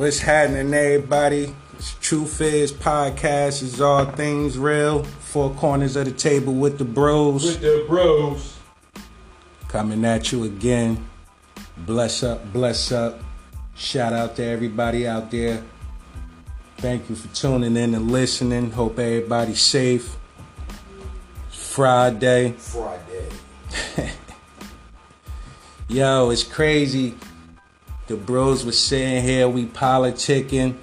What's happening, everybody? It's Truth is podcast is all things real. Four corners of the table with the bros. With the bros. Coming at you again. Bless up, bless up. Shout out to everybody out there. Thank you for tuning in and listening. Hope everybody's safe. Friday. Friday. Yo, it's crazy. The bros was sitting here, we politicking.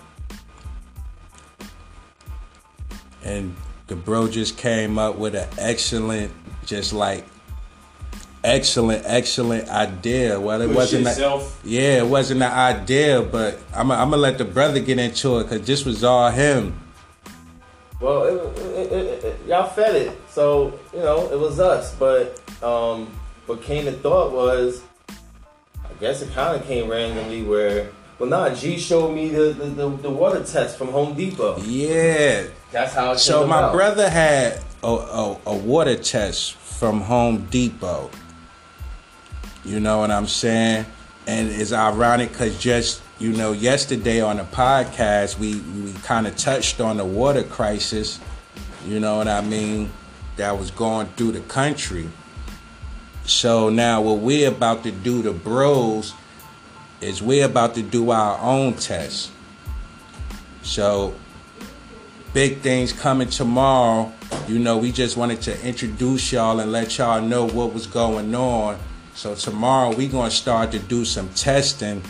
And the bro just came up with an excellent, just like excellent, excellent idea. Well, it Push wasn't. A, yeah, it wasn't an idea, but I'm, gonna let the brother get into it because this was all him. Well, it, it, it, y'all fed it, so you know it was us. But um, what came to thought was, guess it kind of came randomly. Where well, nah, G showed me the, the, the, the water test from Home Depot. Yeah. That's how it So my brother had a, a, a water test from Home Depot. You know what I'm saying? And it's ironic because just you know yesterday on the podcast we we kind of touched on the water crisis. You know what I mean? That was going through the country. So now what we're about to do to bros is we're about to do our own test. So big things coming tomorrow. You know, we just wanted to introduce y'all and let y'all know what was going on. So tomorrow we gonna start to do some testing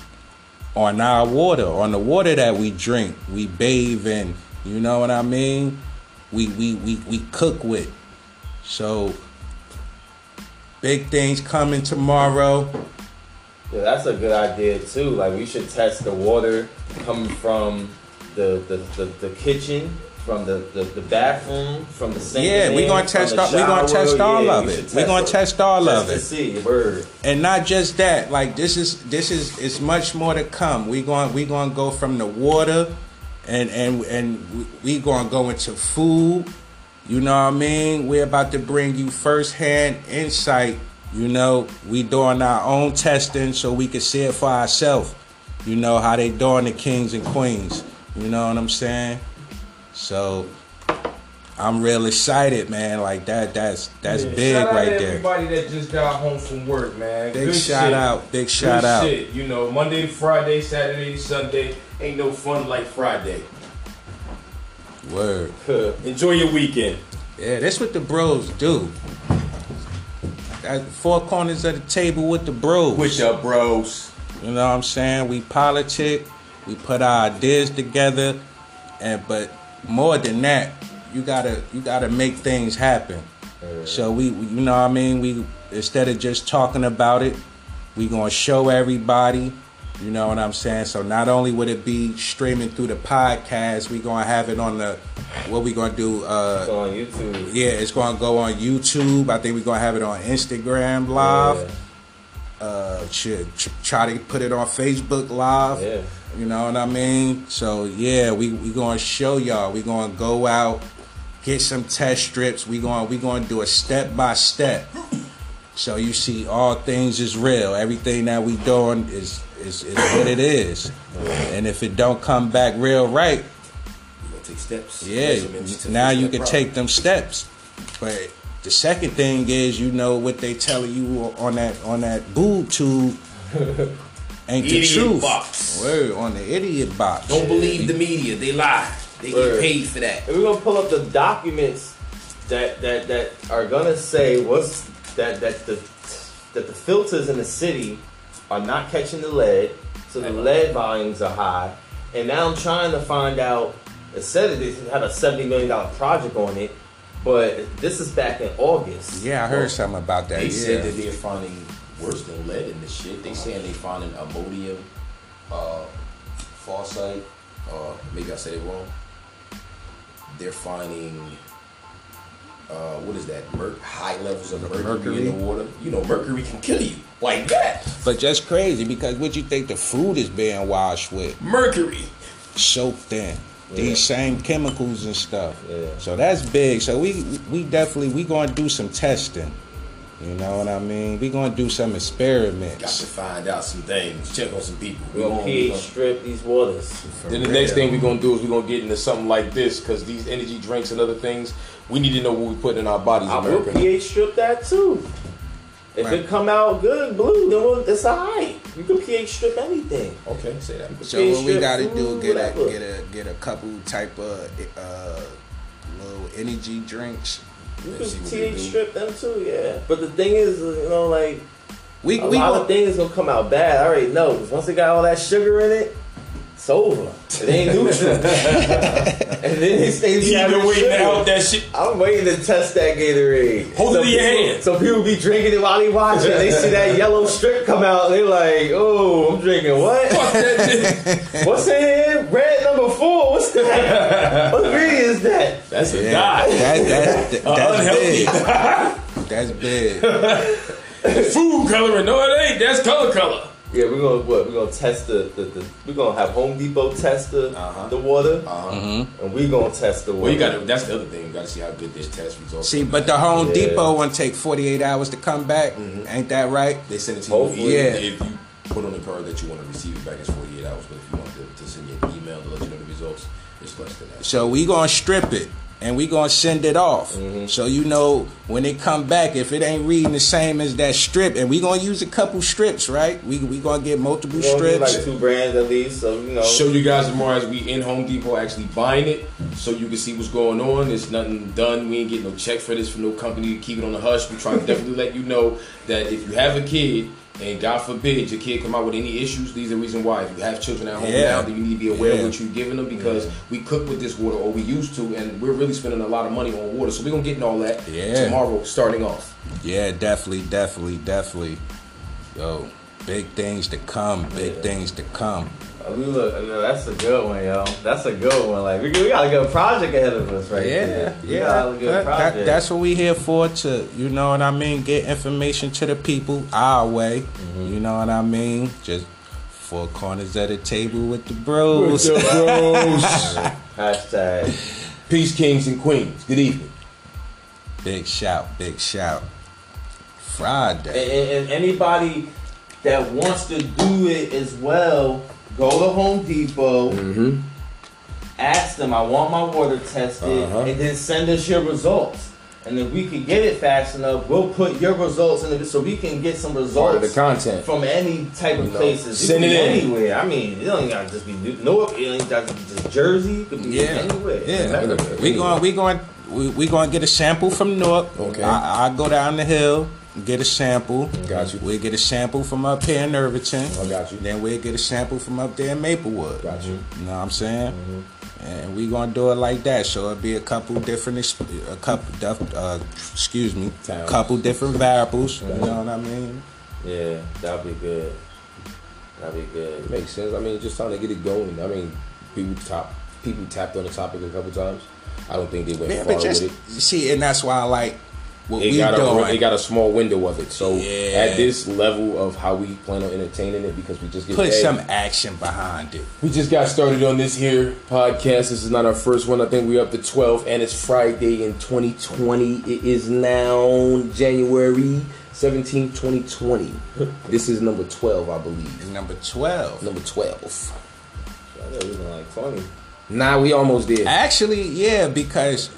on our water, on the water that we drink, we bathe in. You know what I mean? We we we, we cook with. So big things coming tomorrow. Yeah, that's a good idea too. Like we should test the water coming from the the, the, the kitchen, from the, the, the bathroom, from the sink. Yeah, we gonna test all- we gonna test all Yeah, of it. should We gonna test all just of to it. see, word. and not just that like this is this is it's much more to come we going we to go from the water and and and we going to go into food you know what i mean we're about to bring you firsthand insight you know we doing our own testing so we can see it for ourselves you know how they doing the kings and queens you know what i'm saying so i'm real excited man like that that's that's Yeah, big shout out right to there Everybody that just got home from work, man. Big Good shout shit. out, big Good shout out. Shit. You know, Monday Friday, Saturday Sunday, ain't no fun like Friday. Word Enjoy your weekend. Yeah, that's what the bros do. At four corners of the table with the bros. With the bros. you know what I'm saying? We politic, we put our ideas together, and but more than that, you gotta you gotta make things happen. So we, we- you know what I mean? We instead of just talking about it, we gonna show everybody. You know what I'm saying? So not only would it be streaming through the podcast, we gonna have it on the what we gonna do. Uh, on YouTube. yeah, it's gonna go on YouTube. I think we're gonna have it on Instagram Live. Uh, shit, tr- try to put it on Facebook Live. Yeah. You know what I mean? So yeah, we we gonna show y'all. We gonna go out, get some test strips. We gonna we gonna do a step by step. So you see, all things is real. Everything that we doing is is, is what it is. Uh, and if it don't come back real right, You gonna take steps. yeah, to now you can problem. take them steps. But the second thing is, you know what they telling you on that on that boob tube ain't the Idiot truth. box. Word on the idiot box. Don't believe the media. They lie. They Word. get paid for that. And we're gonna pull up the documents that that that are gonna say what's that that the that the filters in the city are not catching the lead, so the lead volumes are high. And now I'm trying to find out. It said that they had a seventy million dollar project on it, but this is back in August. Yeah, I heard something about that. They yeah. said that they're finding worse than lead in this shit. They saying they're finding ammonium, uh, phosphate. Uh, maybe I said it wrong. They're finding, uh, what is that? Mer- high levels of mercury, Mercury? in the water. You know, mercury can kill you like that. but just crazy because what you think the food is being washed with, Mercury. soaked in. These same chemicals and stuff. Yeah. So that's big. So we we definitely we gonna do some testing. You know what I mean? We gonna do some Got experiments. to find out some things. Check on some people. We're gonna gonna- pH strip these waters. For Then the real. next thing we're gonna do is we're gonna get into something like this because these energy drinks and other things, we need to know what we put in our bodies. I will America. pH strip that too. If Right. it come out good, blue, then we'll, it's alright. You can pH strip anything. Okay, say that. So what we gotta do? food, Get a get a get a couple type of uh, little energy drinks. You can see what they pH strip them too, yeah. But the thing is, you know, like We a we lot gon- of things gonna come out bad. I already know. once it got all that sugar in it, it's over. It ain't neutral. and then these things be You've having been waiting to sugar. help that shit. I'm waiting to test that Gatorade. Hold it Some in your hand. So people be drinking it while they watching. They see that yellow strip come out. They're like, "Oh, I'm drinking what? Fuck that shit. What's in here? Red number four. What's that? what ingredient is that?" That's a yeah, dye. that, that, uh, that's unhealthy. big. That's big. Food coloring. No, it ain't. That's color color. Yeah, we're gonna what? We're gonna test the, the, the we're gonna have Home Depot test the, Uh-huh. the water, Uh-huh. Mm-hmm. and we gonna test the water. Well, you got to. That's the other thing. You got to see how good this test results. See, are. but the Home Yeah. Depot one take 48 hours to come back. Ain't that right? they send it to you. Yeah. If you put on the card that you want to receive it back, it's 48 hours. But if you want to, to send you an email to let you know the results, it's less than that. So we gonna strip it and we gonna send it off. Mm-hmm. So you know when it come back, if it ain't reading the same as that strip, and we gonna use a couple strips, right? We we gonna get multiple We're gonna strips. like two brands at least, so you know. Show you guys more as we in Home Depot actually buying it, so you can see what's going on. It's nothing done. We ain't getting no check for this from no company. Keep it on the hush. We try to definitely let you know that if you have a kid. And God forbid your kid come out with any issues. These are the reason why. If you have children at home Yeah. now, then you need to be aware Yeah. of what you're giving them because we cook with this water, or we used to, and we're really spending a lot of money on water. So we're gonna get into all that Yeah. tomorrow, starting off. Yeah, definitely, definitely, definitely. Yo, big things to come. Big Yeah. things to come. I mean, look, I that's a good one, yo. That's a good one. Like we, we got a good project ahead of us right yeah, there. We yeah. got a good That- that- that's what we here for. To you know what I mean. Get information to the people our way. Mm-hmm. You know what I mean. Just four corners at the table with the bros. Hashtag. Peace, kings and queens. Good evening. big shout, big shout. And, Friday. and, and anybody that wants to do it as well, go to Home Depot. Mm-hmm. Ask them, I want my water tested, Uh-huh. and then send us your results. And if we can get it fast enough, we'll put your results in it so we can get some Part of results the content. from any type of You know, places. send it in. anywhere. I mean, it don't gotta just be New Newark. It ain't gotta be just Jersey. It could be Yeah, anywhere. yeah. We going, we going, we, we going to get a sample from Newark. Okay. I, I go down the hill, get a sample. Got you. We get a sample from up here in Irvington. I got you. Then we get a sample from up there in Maplewood. Got you. You know what I'm saying? Mm-hmm. And we gonna do it like that. So it'll be a couple different, exp- a couple, def- uh, excuse me, Towns. couple different variables. You know what I mean? Yeah, that'd be good. That'd be good. It Makes sense. I mean, just trying to get it going. I mean, people top people tapped on the topic a couple times. I don't think they went Yeah, far just with it. see, and that's why I like what They we got, doing. a, they got a small window of it. So Yeah. at this level of how we plan on entertaining it, because we just get Put paid, some action behind it. We just got started on this here podcast. This is not our first one. I think we're up to 12, and it's Friday in 2020. It is now January 17, 2020. This is number 12, I believe. Number twelve. Number 12. I thought it was like twenty. Nah, we almost did. Actually, yeah, because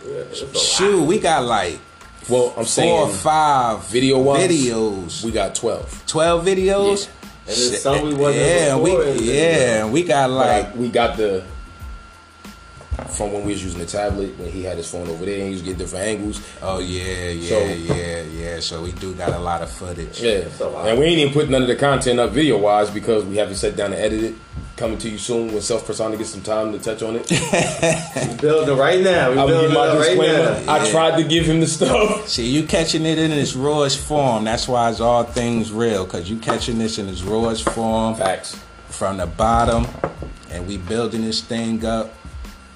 shoot, we got like Well, I'm saying four or five video-wise, videos, we got 12. twelve videos. And then some we wasn't yeah, we yeah, we got like Like, we got the from when we was using the tablet when he had his phone over there and he was getting different angles. oh yeah, yeah, So- yeah, yeah. So we do got a lot of footage. Yeah, and we ain't even put none of the content up video wise because we haven't sat down and edit it. Coming to you soon when Self Persona gets some time to touch on it. We building right now. We I will building my it right disclaimer. now. I Yeah. tried to give him the stuff. See, you catching it in its rawest form. That's why it's all things real, cause you catching this in its rawest form Facts. from the bottom, and we building this thing up.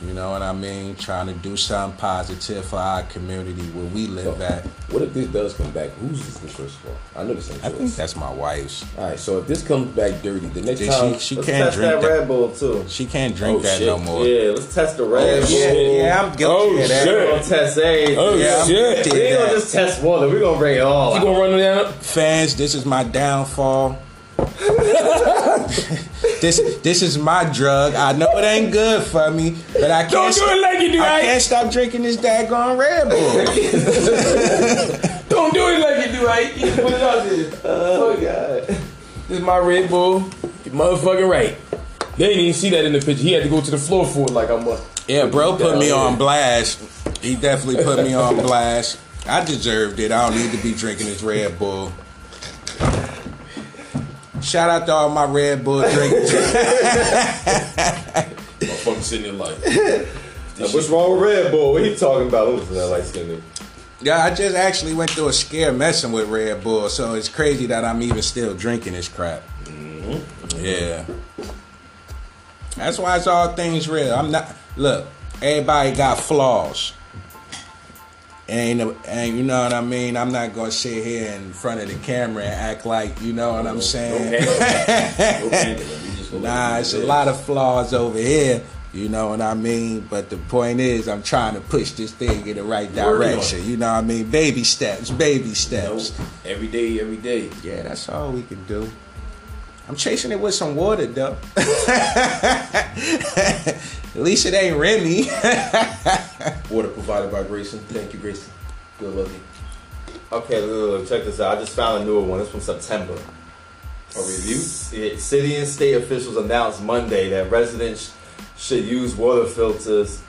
You know what I mean? Trying to do something positive for our community where we live at. What if this does come back? Whose is this first of all? I know this ain't I yours. think that's my wife's. All right, so if this comes back dirty, the next She, time she Let's can't test drink that that. Red Bull too. She can't drink Oh, that shit. no more. Yeah, let's test the Red Bull. yeah, yeah, I'm guilty Oh, of that. shit. We're gonna test everything. Oh, Yeah, shit. guilty We ain't gonna just test water. We're gonna bring it all you out. gonna run it down? Fans, this is my downfall. this this is my drug. I know it ain't good for me, but I can't. Don't do it like you do, I right? can't stop drinking this daggone Red Bull. Don't do it like you do, right? You put it out there. Oh god. This is my Red Bull. You're motherfucking right. They didn't even see that in the picture. He had to go to the floor for it like I'm a. Yeah, bro put me on blast. He definitely put me on blast. I deserved it. I don't need to be drinking this Red Bull. Shout out to all my Red Bull drinkers. Motherfucker sitting there like. Now, what's wrong with Red Bull? What are you talking about? Who's that light skinned? yeah, I just actually went through a scare messing with Red Bull, so it's crazy that I'm even still drinking this crap. Mm-hmm. Yeah. That's why it's all things real. I'm not. Look, everybody got flaws. And, and you know what I mean? I'm not gonna sit here in front of the camera and act like you know what I'm saying. Nah, it's a lot of flaws over here. You know what I mean? But the point is, I'm trying to push this thing in the right direction. You know what I mean? Baby steps, baby steps. Every day, every day. Yeah, that's all we can do. I'm chasing it with some water, though. At least it ain't Remy. Water provided by Grayson. Thank you, Grayson. Good luck. Okay, look, look, check this out. I just found a newer one. It's from September. A review? C- City and state officials announced Monday that residents should use water filters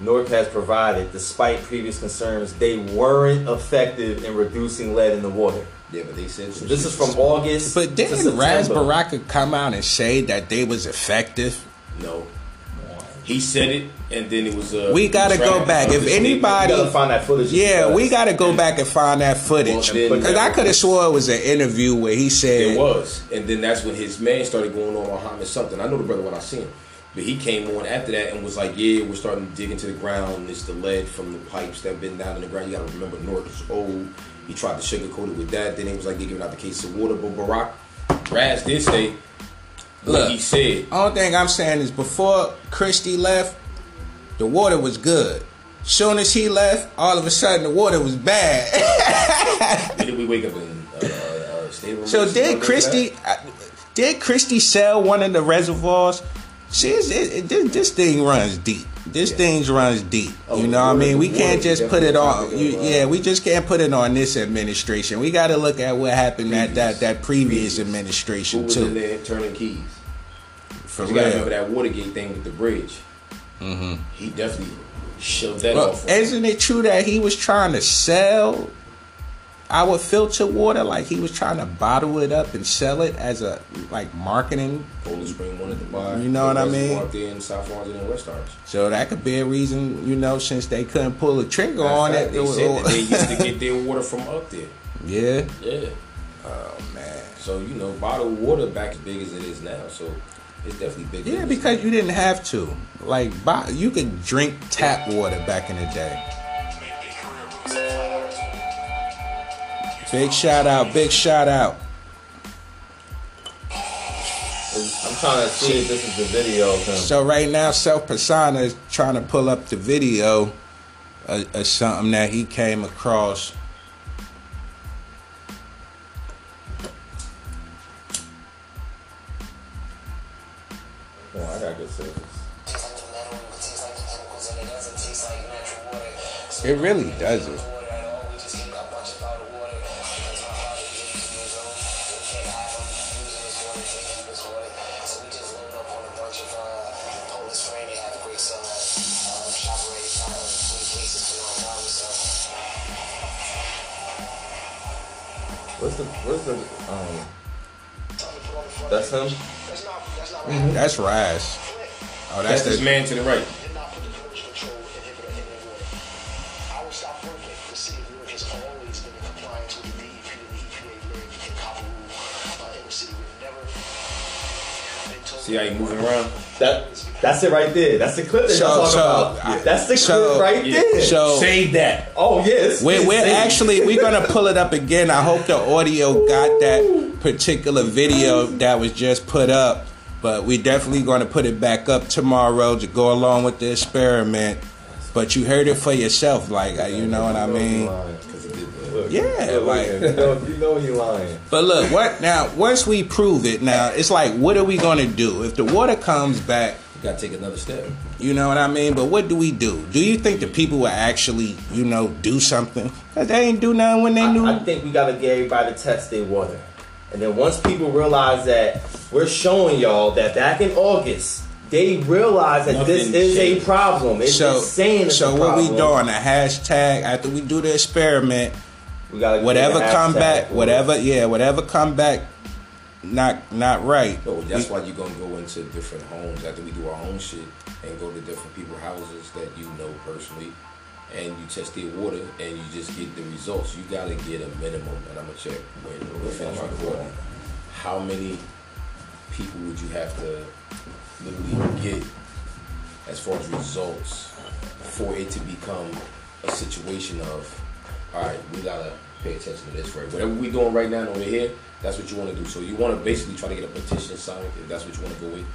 Newark has provided, despite previous concerns they weren't effective in reducing lead in the water. Yeah, but they said some This is from August. but didn't Ras Baraka come out and say that they was effective? No. He said it, and then it was. Uh, We gotta go back. If anybody- gotta find that footage. Yeah, we got to go back and find that footage. Well, Because I could have swore it was an interview where he said, It was, and then that's when his man started going on Muhammad something. I know the brother when I seen him, but he came on after that and was like, "Yeah, we're starting to dig into the ground. It's the lead from the pipes that been down in the ground. You got to remember, Newark is old. He tried to sugarcoat it with that. Then it was like they giving out the case of water. But Barack Ras did say, Look. "Look, he said." Only thing I'm saying is before Christie left, the water was good. Soon as he left, all of a sudden the water was bad. Did we wake up in uh, uh, of so did Christie? uh, Did Christie sell one of the reservoirs? It, it, this thing runs deep. This Yeah. thing runs deep. Oh, you know what I mean? We can't just put it on. You, yeah, we just can't put it on this administration. We got to look at what happened at that that previous Who administration was in too. there turning keys? For You gotta remember that Watergate thing with the bridge. Mm-hmm. He definitely shoved that Well, off. isn't it true that he was trying to sell our filtered water? Like he was trying to bottle it up and sell it as a like marketing. Poland Spring wanted to buy. You know what I mean? reservoir Up there in South Orange and West Orange. So that could be a reason, you know, since they couldn't pull a trigger of on it. They said that they used to get their water from up there. yeah. Yeah. Oh man. So you know, bottled water back as big as it is now. So it's definitely big. Yeah, because you didn't have to. Like, buy, you could drink tap water back in the day. Big shout out, big shout out. I'm trying to see if this is the video of him. So right now, Self Persona is trying to pull up the video of, of something that he came across. Oh, I got good service. It really doesn't. What's the what's the um? That's him. That's Ras. Oh, that's that's, this the man to the right. See how he moving around? That That's it right there. That's the clip that So- y'all talking so, about. I- That's the so- clip right there. So Save that. oh yes, we're, we're actually we're gonna pull it up again. I hope the audio got that particular video that was just put up. But we definitely gonna put it back up tomorrow to go along with the experiment. But you heard it for yourself, like uh, you know what I mean. Because it did that. Look, Yeah, look, like- you know, you know you lying. But look, what now? Once we prove it, now it's like, what are we gonna do if the water comes back? You gotta take another step. You know what I mean? But what do we do? Do you think the people will actually, you know, do something? Cause they ain't do nothing when they knew. I, I think we gotta get everybody to test their water. And then once people realize that we're showing y'all that back in August, they realize that this Nothing is a problem. It's so, saying it's so what we doing? A hashtag after we do the experiment. We gotta Whatever a come back, whatever, yeah, whatever come back, not not right. No, that's We- why you're gonna go into different homes after we do our own shit and go to different people's houses that you know personally, and you test their water and you just get the results. You gotta get a minimum, and I'm gonna check when we finish recording. How many people would you have to literally get as far as results for it to become a situation of, all right, we gotta pay attention to this, right? Whatever we're doing right now over here, that's what you want to do. So you want to basically try to get a petition signed, if that's what you want to go with,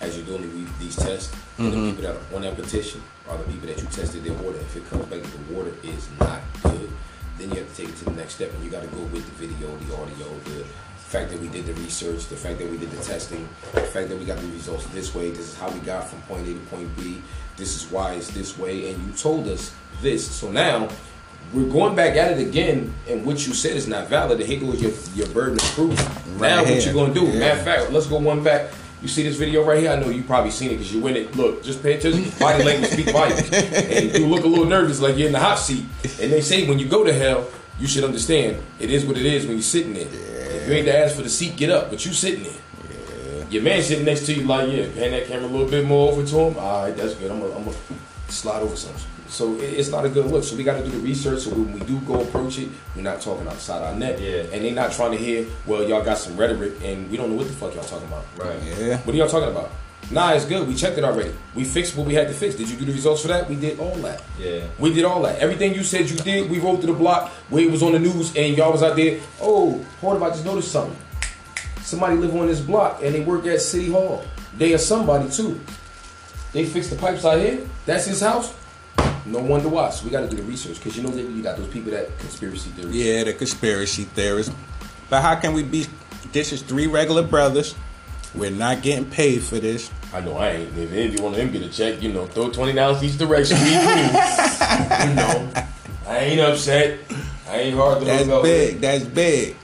as you're doing these tests. And the mm-hmm. people that are on that petition are the people that you tested their water. If it comes back that the water is not good, then you have to take it to the next step, and you got to go with the video, the audio, the fact that we did the research, the fact that we did the testing, the fact that we got the results this way. This is how we got from point A to point B. This is why it's this way, and you told us this. So now we're going back at it again, and what you said is not valid. And here goes your your burden of proof. now Right what here. you gonna do? Yeah. Matter of fact, let's go one back. You see this video right here? I know you probably seen it because you win it. Look, just pay attention. Body language speak volumes. And you look a little nervous, like you're in the hot seat. And they say when you go to hell, you should understand it is what it is when you're sitting there. If you ain't to ask for the seat, get up. But you sitting there. Your man sitting next to you, like, yeah, hand that camera a little bit more over to him. All right, that's good. I'm gonna slide over some. So it- it's not a good look. So we got to do the research. So when we do go approach it, we're not talking outside our net. Yeah. And they're not trying to hear, well, y'all got some rhetoric, and we don't know what the fuck y'all talking about. Right. Yeah. What are y'all talking about? Nah, it's good. We checked it already. We fixed what we had to fix. Did you do the results for that? We did all that. Yeah. We did all that. Everything you said you did, we wrote to the block where it was on the news and y'all was out there. Oh, hold up, I just noticed something. Somebody live on this block and they work at City Hall. They are somebody too. They fixed the pipes out here. That's his house. No wonder why. So we got to do the research because you know that you got those people that conspiracy theories. Yeah, the conspiracy theorists. But how can we be? This is three regular brothers. We're not getting paid for this. I know I ain't. If any one of them get a check, you know, throw twenty dollars each direction. You know, I ain't upset. I ain't hard to That's up with. big. That's big.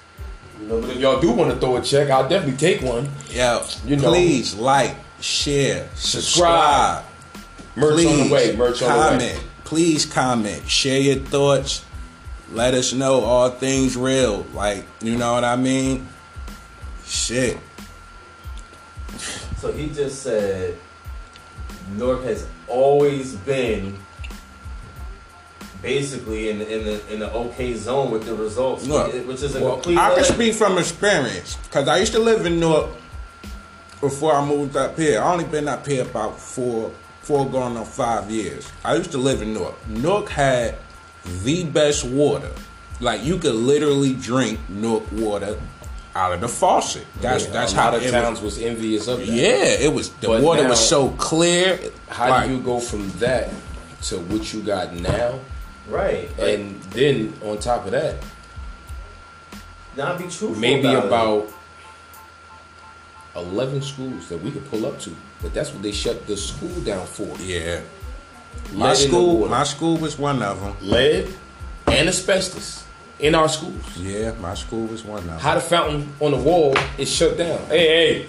You know, but if y'all do want to throw a check, I'll definitely take one. Yeah. You know. please like, share, subscribe. Subscribe. Merch please on the way. Merch on the way. Please comment. Share your thoughts. Let us know all things real. Like, you know what I mean? Shit. So he just said North has always been basically in the in the in the okay zone with the results, Look, which is a well, complete. I can speak from experience because I used to live in Newark before I moved up here. I only been up here about four, four going on five years. I used to live in Newark. Newark had the best water. Like you could literally drink Newark water out of the faucet. That's Yeah, that's a how lot of towns was. was, envious of that. Yeah, it was. The But water now- was so clear. How Like, do you go from that to what you got now? right, And then on top of that, not be truthful. maybe about, about eleven schools that we could pull up to. But that's what they shut the school down for. Yeah, my Lead the school. My school was one of them. lead and asbestos in our schools. Yeah, my school was one of them. How the fountain on the wall is shut down. Hey, hey,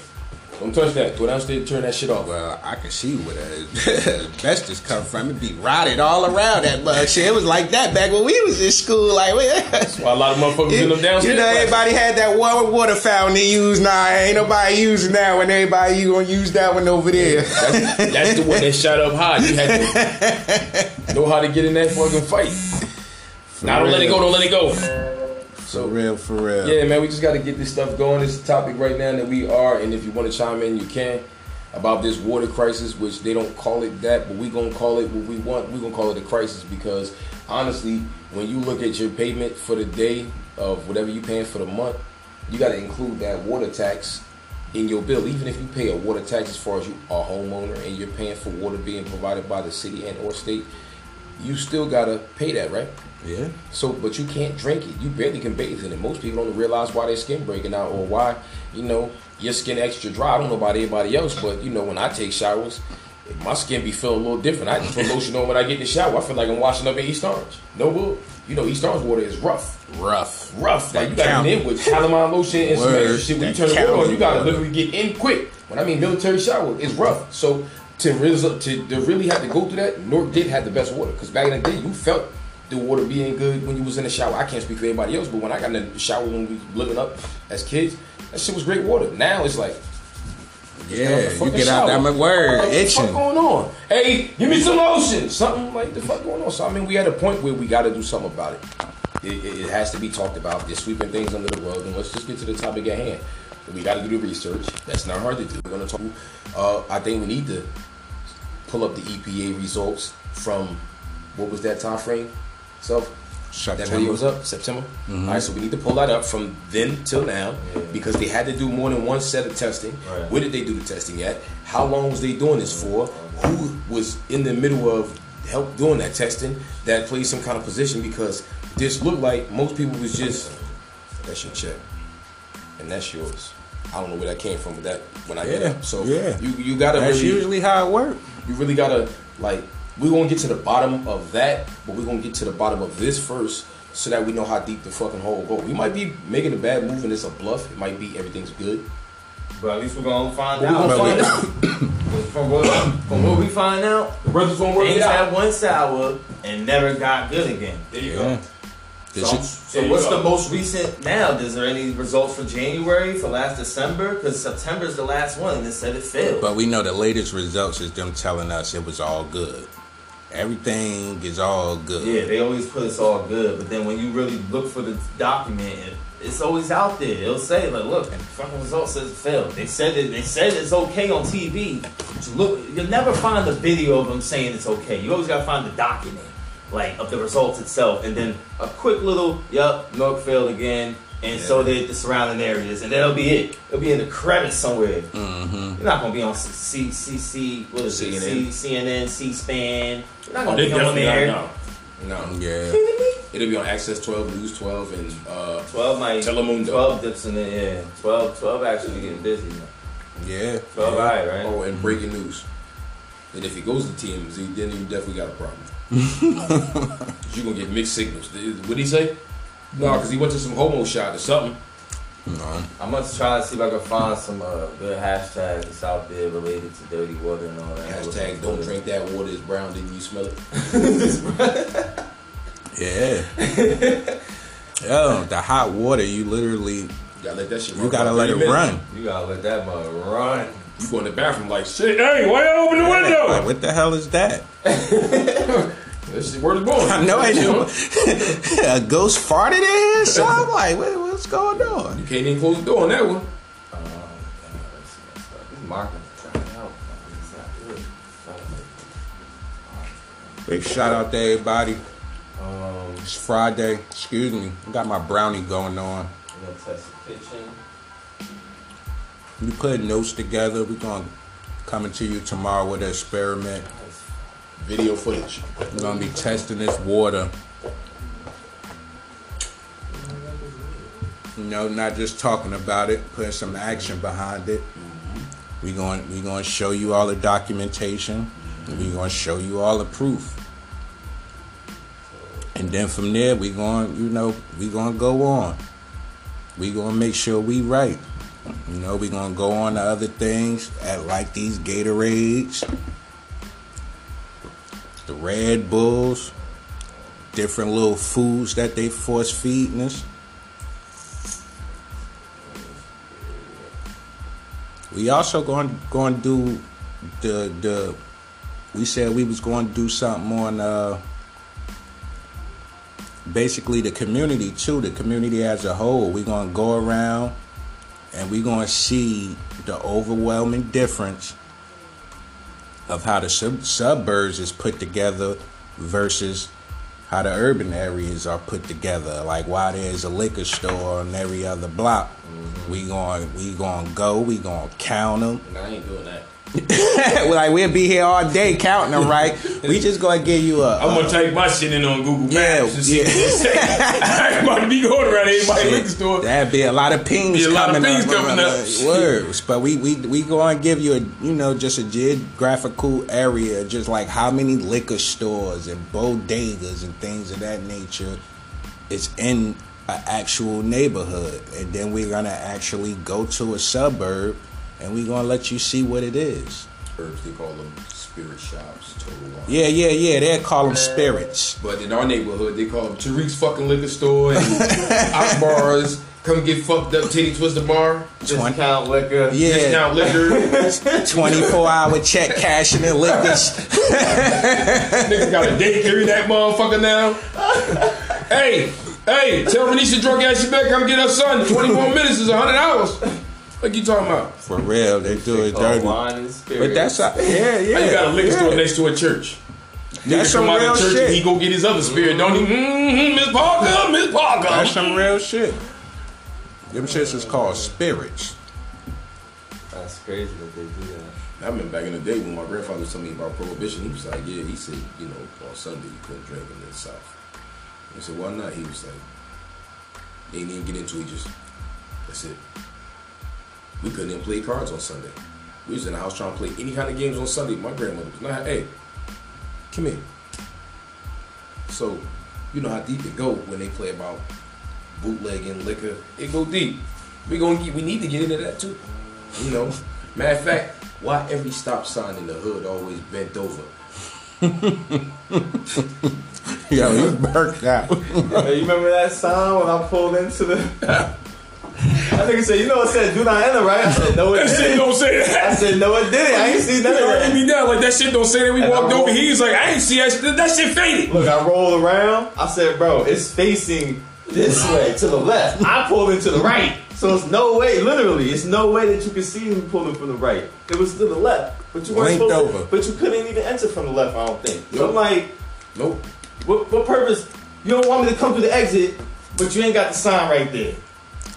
don't touch that. Go downstairs and turn that shit off. Well, I can see where the asbestos come from. It be rotted all around that mug shit. It was like that back when we was in school. Like, Well, a lot of motherfuckers in them downstairs. you know, everybody had that water water fountain they use now. Ain't nobody using that one. Everybody you gonna use that one over there. That's, that's the one that shot up high. You had to know how to get in that fucking fight. Now don't let it go. Don't let it go. For real, for real. Yeah, man, we just got to get this stuff going. It's a topic right now that we are, and if you want to chime in, you can. about this water crisis, which they don't call it that, but we gonna call it what we want. We gonna call it a crisis because honestly, when you look at your payment for the day of whatever you paying for the month, you got to include that water tax in your bill. Even if you pay a water tax as far as you are a homeowner and you're paying for water being provided by the city and or state, you still gotta pay that, right? Yeah. So, but you can't drink it. You barely can bathe in it. Most people don't realize why their skin breaking out or why, you know, your skin extra dry. I don't know about anybody else, but you know, when I take showers, my skin be feeling a little different. I just put lotion on when I get in the shower. I feel like I'm washing up in East Orange. No bull. You know, East Orange water is rough. Rough. Rough. Like you That gotta get in with calamine lotion and some extra shit. When you turn the water on, you gotta literally get in quick. When I mean military shower, it's rough. So to to, to really have to go through that, Newark did have the best water. Because back in the day, you felt the water being good when you was in the shower. I can't speak for anybody else, but when I got in the shower when we was living up as kids, that shit was great water. Now it's like Yeah, you get out shower. that word What the fuck going on? Hey, give me some lotion. Something like the fuck going on. So I mean, we at a point where we got to do something about it. It, it. it has to be talked about. They're sweeping things under the rug, and let's just get to the topic at hand. We got to do the research. That's not hard to do. We're gonna talk. Uh, I think we need to pull up the EPA results from what was that time frame? So that September. video was up September. Mm-hmm. All right, so we need to pull that up from then till now because they had to do more than one set of testing. Right. Where did they do the testing at? How long was they doing this for? Who was in the middle of help doing that testing that played some kind of position? Because this looked like most people was just that's your check and that's yours. I don't know where that came from, but that when I get Yeah, up, so yeah. you you gotta That's really usually how it works. you really gotta like we're gonna get to the bottom of that, but we're gonna get to the bottom of this first so that we know how deep the fucking hole go. We might be making a bad move and it's a bluff. It might be everything's good. But at least we're gonna find But we out. gonna find From what, from what we find out, The brothers gonna work things it out. had one sour and never got good again. There you Yeah. go. Did So, you- so what's the most recent now? Is there any results for January for last December? Because September is the last one, and it said it failed. But we know the latest results is them telling us it was all good. Everything is all good. yeah, they always put it's all good, but then when you really look for the document, it, it's always out there. It'll say like, "Look, the fucking result says it failed." They said it. They said it's okay on TV. You look, you'll never find a video of them saying it's okay. You always gotta find the document, like of the results itself, and then a quick little, "Yup, Newark failed again." And so did the surrounding areas, and that'll be it. It'll be in the credits somewhere. Mm-hmm. You're not gonna be on C C C what is it? CNN. C, CNN, C-SPAN. You're not Oh, gonna they be on definitely there. No. No. Yeah. It'll be on Access 12, News 12, and uh, 12 might Telemundo. 12 dips in the yeah. 12 12 actually getting busy now. Yeah. 12 alright, right? oh, and breaking news. And if it goes to TMZ, then you definitely got a problem. You're gonna get mixed signals. What did he say? No, because he went to some homo shot or something. No. I'm gonna try to see if I can find some uh, good hashtags that's out there related to dirty water and all that. Hashtag don't drink that water. It's brown. didn't you smell it? Yeah. Yo, the hot water, you literally, You gotta let that shit. you gotta let it run. You gotta let that mother run. You go in the bathroom like shit. Hey, why you open the window? Like, what the hell is that? This shit, where the going? I know ain't no a ghost farted in here. So I'm like, what, what's going on? You can't even close the door on that one. Um, God, that's messed up. This marketing trying out. It's not good. Big shout out to everybody. Um, It's Friday. Excuse me. I got my brownie going on. I'm gonna test the kitchen. We put notes together. We're gonna coming to you tomorrow with an experiment. Video footage. We're gonna be testing this water. You know, not just talking about it, putting some action behind it. We're going we gonna show you all the documentation. We're gonna show you all the proof. And then from there we're going, you know, we're gonna go on. We gonna make sure we right. You know, we're gonna go on to other things at like these Gatorades the Red Bulls, different little foods that they force feeding us. We also going going to do the the. We said we was going to do something on uh, basically the community too, the community as a whole. We're gonna go around and we're gonna see the overwhelming difference of how the sub- suburbs is put together versus how the urban areas are put together. Like why there's a liquor store on every other block, mm-hmm. we going we going to go, we going to count them. And I ain't doing that. like we'll be here all day counting them, right? we just gonna give you a. I'm gonna type my shit in on Google Yeah, Maps yeah. what. I ain't about to be going around everybody's liquor store. That'd be a lot of pings Be a lot of coming pings up. coming up. uh, Words, but we we we to give you a you know just a geographical area, just like how many liquor stores and bodegas and things of that nature is in an actual neighborhood, and then we're gonna actually go to a suburb, and we're gonna let you see what it is. Herbs, they call them spirit shops, total wine. Yeah, yeah, yeah. They call them spirits. But in our neighborhood, they call them Tariq's fucking liquor store and Akbar's. Come get fucked up, titty twister bar. Discount liquor. Yeah, Discount liquor. twenty-four hour check cashing and liquors. Niggas got a date carry that motherfucker now. hey, hey, tell Renisha drunk ass she better come get her son. 20 more minutes is 100 hours. What you talking about? For real, they do it dirty. wine. But that's how, yeah, yeah. How you got a liquor yeah. store next to a church? That's Nigga some come out real of church shit. and he go get his other spirit, don't he? Mm-hmm, Miss Parker, Miss Parker. That's some real shit. Them shits is called spirits. That's crazy that they do that. I remember back in the day when my grandfather was telling me about prohibition. He was like, "Yeah," he said, "You know, on Sunday you couldn't drink in the South." I said, "Why not?" He was like, "They didn't even get into it. Just that's it. We couldn't even play cards on Sunday. We was in the house trying to play any kind of games on Sunday. My grandmother was not. Hey, come here. So, you know how deep it go when they play about bootlegging liquor. It go deep. We gonna get. We need to get into that too. You know. Matter of fact, why every stop sign in the hood always bent over? Yo, you burnt out. Hey, you remember that sign when I pulled into the? I think it said, you know, what it said "Do not enter," right? I said, "No, it That shit didn't." don't say I that. said, "No, it didn't." I ain't seen none of He already that. me down like that shit don't say that. We And walked I over rolled- here. He's like, I ain't see that. shit. That shit faded. Look, I rolled around. I said, "Bro, it's facing this way to the left." I pulled into the right, so it's no way. Literally, it's no way that you can see me pulling from the right. It was to the left, but you weren't Linked supposed over. to. But you couldn't even enter from the left. I don't think. So I'm like, Nope. what, what purpose? You don't want me to come through the exit, but you ain't got the sign right there.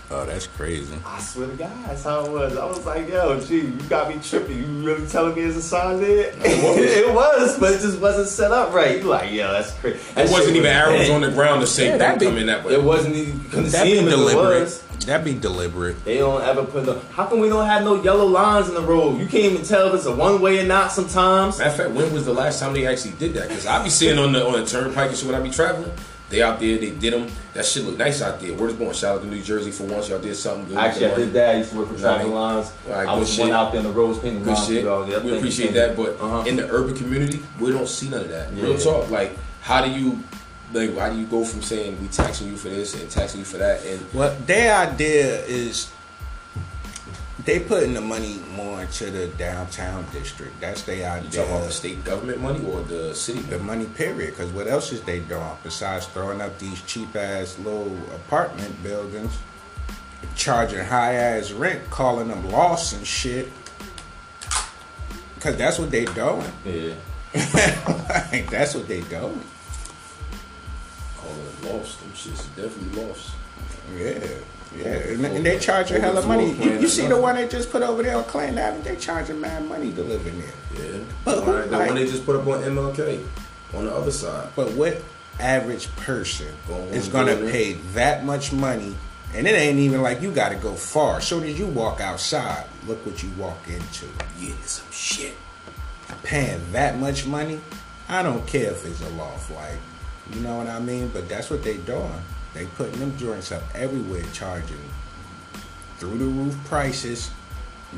Oh, that's crazy. I swear to God, that's how it was. I was like, yo, gee, you got me tripping. You really telling me there's a sign there? it was, but it just wasn't set up right. You like, yo, that's crazy. It wasn't even arrows on the ground to say Yeah, that'd be- come in that way. It wasn't even, couldn't That'd see be him if it deliberate. was. That'd be deliberate. They don't ever put no. How come we don't have no yellow lines in the road? You can't even tell if it's a one way or not sometimes. Matter of fact, when was the last time they actually did that? Because I be seeing on the on the turnpike and shit when I be traveling. They out there, they did them. That shit look nice out there. Where's going? Shout out to New Jersey for once. Y'all did something good. Actually, I did that. I used to work for Right. lines. Right, I was shit. one out there in the roads painting Good lines. shit. through all the- I We appreciate that, but Uh-huh. in the urban community, we don't see none of that. Real Yeah. talk. Like, how do you, like, why do you go from saying we taxing you for this and taxing you for that? And Well, their idea is they putting the money more into the downtown district. That's their you idea. talking about the state government money or the city? the money period because what else is they doing besides throwing up these cheap ass little apartment buildings charging high ass rent calling them lost and shit because that's what they doing Yeah. like, that's what they doing Calling it lost. Them shits definitely lost. yeah yeah and, and they a hell of money you, you see the one they just put over there on Clinton Avenue they charging mad money to live in there Yeah. But who- the like- one they just put up on MLK on the other side. But what average person Going is going to pay that much money? And it ain't even like you got to go far. So did you walk outside, look what you walk into. Yeah, some shit. Paying that much money, I don't care if it's a loft. Like, you know what I mean? But that's what they doing. They putting them joints up everywhere, charging through the roof prices,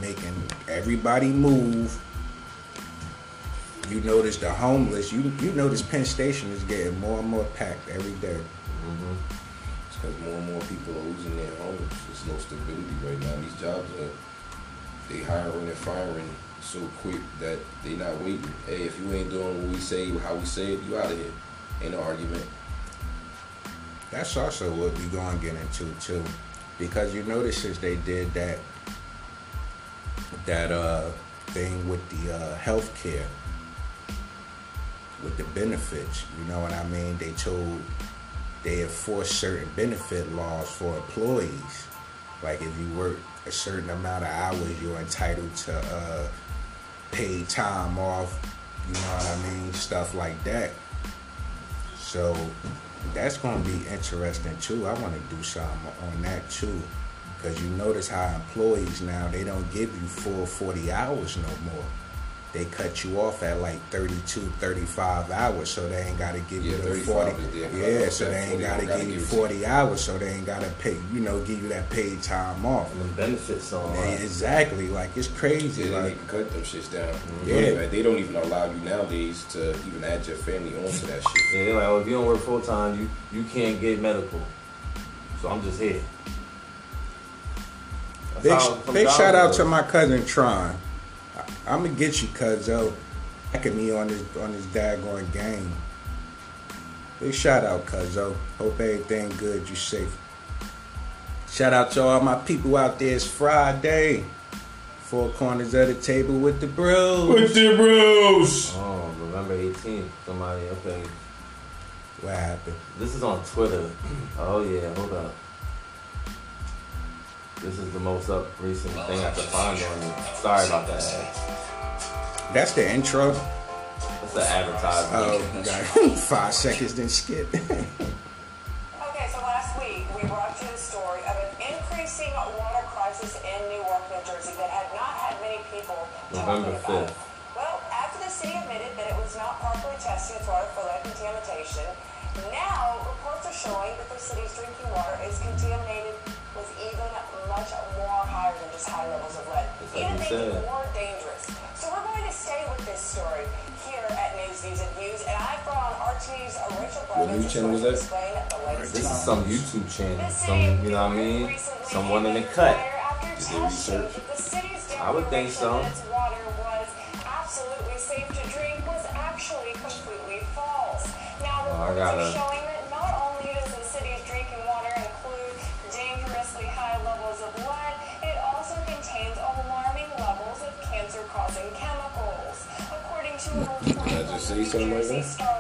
making everybody move. You notice the homeless. You you notice Penn Station is getting more and more packed every day. Mm-hmm. It's because more and more people are losing their homes. There's no stability right now. These jobs are they hiring and firing so quick that they not waiting. Hey, if you ain't doing what we say, how we say it, you out of here. Ain't no argument. That's also what we're gonna get into too, because you notice since they did that that uh thing with the uh, health care, with the benefits. You know what I mean? They told they enforce certain benefit laws for employees. Like if you work a certain amount of hours, you're entitled to uh, paid time off. You know what I mean? Stuff like that. So that's gonna be interesting too. I want to do something on that too, because you notice how employees now they don't give you full 40 hours no more. They cut you off at like 32, 35 hours, so they ain't got to give Yeah, you the 40. Yeah, so they ain't got to give you give it to 40 hours, so they ain't got to pay, you know, give you that paid time off. And benefits on. Yeah, exactly. Like it's crazy. Yeah, they like even cut them shits down. Yeah. They, don't even, they don't even allow you nowadays to even add your family onto that shit. Yeah, they're like, oh, if you don't work full time, you you can't get medical. So I'm just here. That's Big, big shout out to my cousin Tron. I, am gonna get you, cuzzo. Backing me on this on this daggone game. Big shout out, cuzzo. Hope everything good. You safe. Shout out to all my people out there. It's Friday. Four corners of the table with the bros. With the bros? Oh, November 18th. Somebody, okay. What happened? This is on Twitter. Oh yeah, hold up. This is the most up recent thing I could find on you. Sorry about that. That's the intro. It's the advertisement. Oh, we got five seconds, then skip. Okay, so last week we brought you the story of an increasing water crisis in Newark, New Jersey that had not had many people November talking about it. 5th. Well, after the city admitted that it was not properly testing its water for lead contamination, now reports are showing that the city's drinking water is said. more dangerous. So we're going to stay with this story here at News Views and Views, and I brought on RTV's Rachel What news channel was that? latest This is some YouTube channel. Some, you know what I mean? Someone in the cut. Did they research? I would think so. Water was absolutely safe to drink was actually completely false. Now, I gotta- The something like Jersey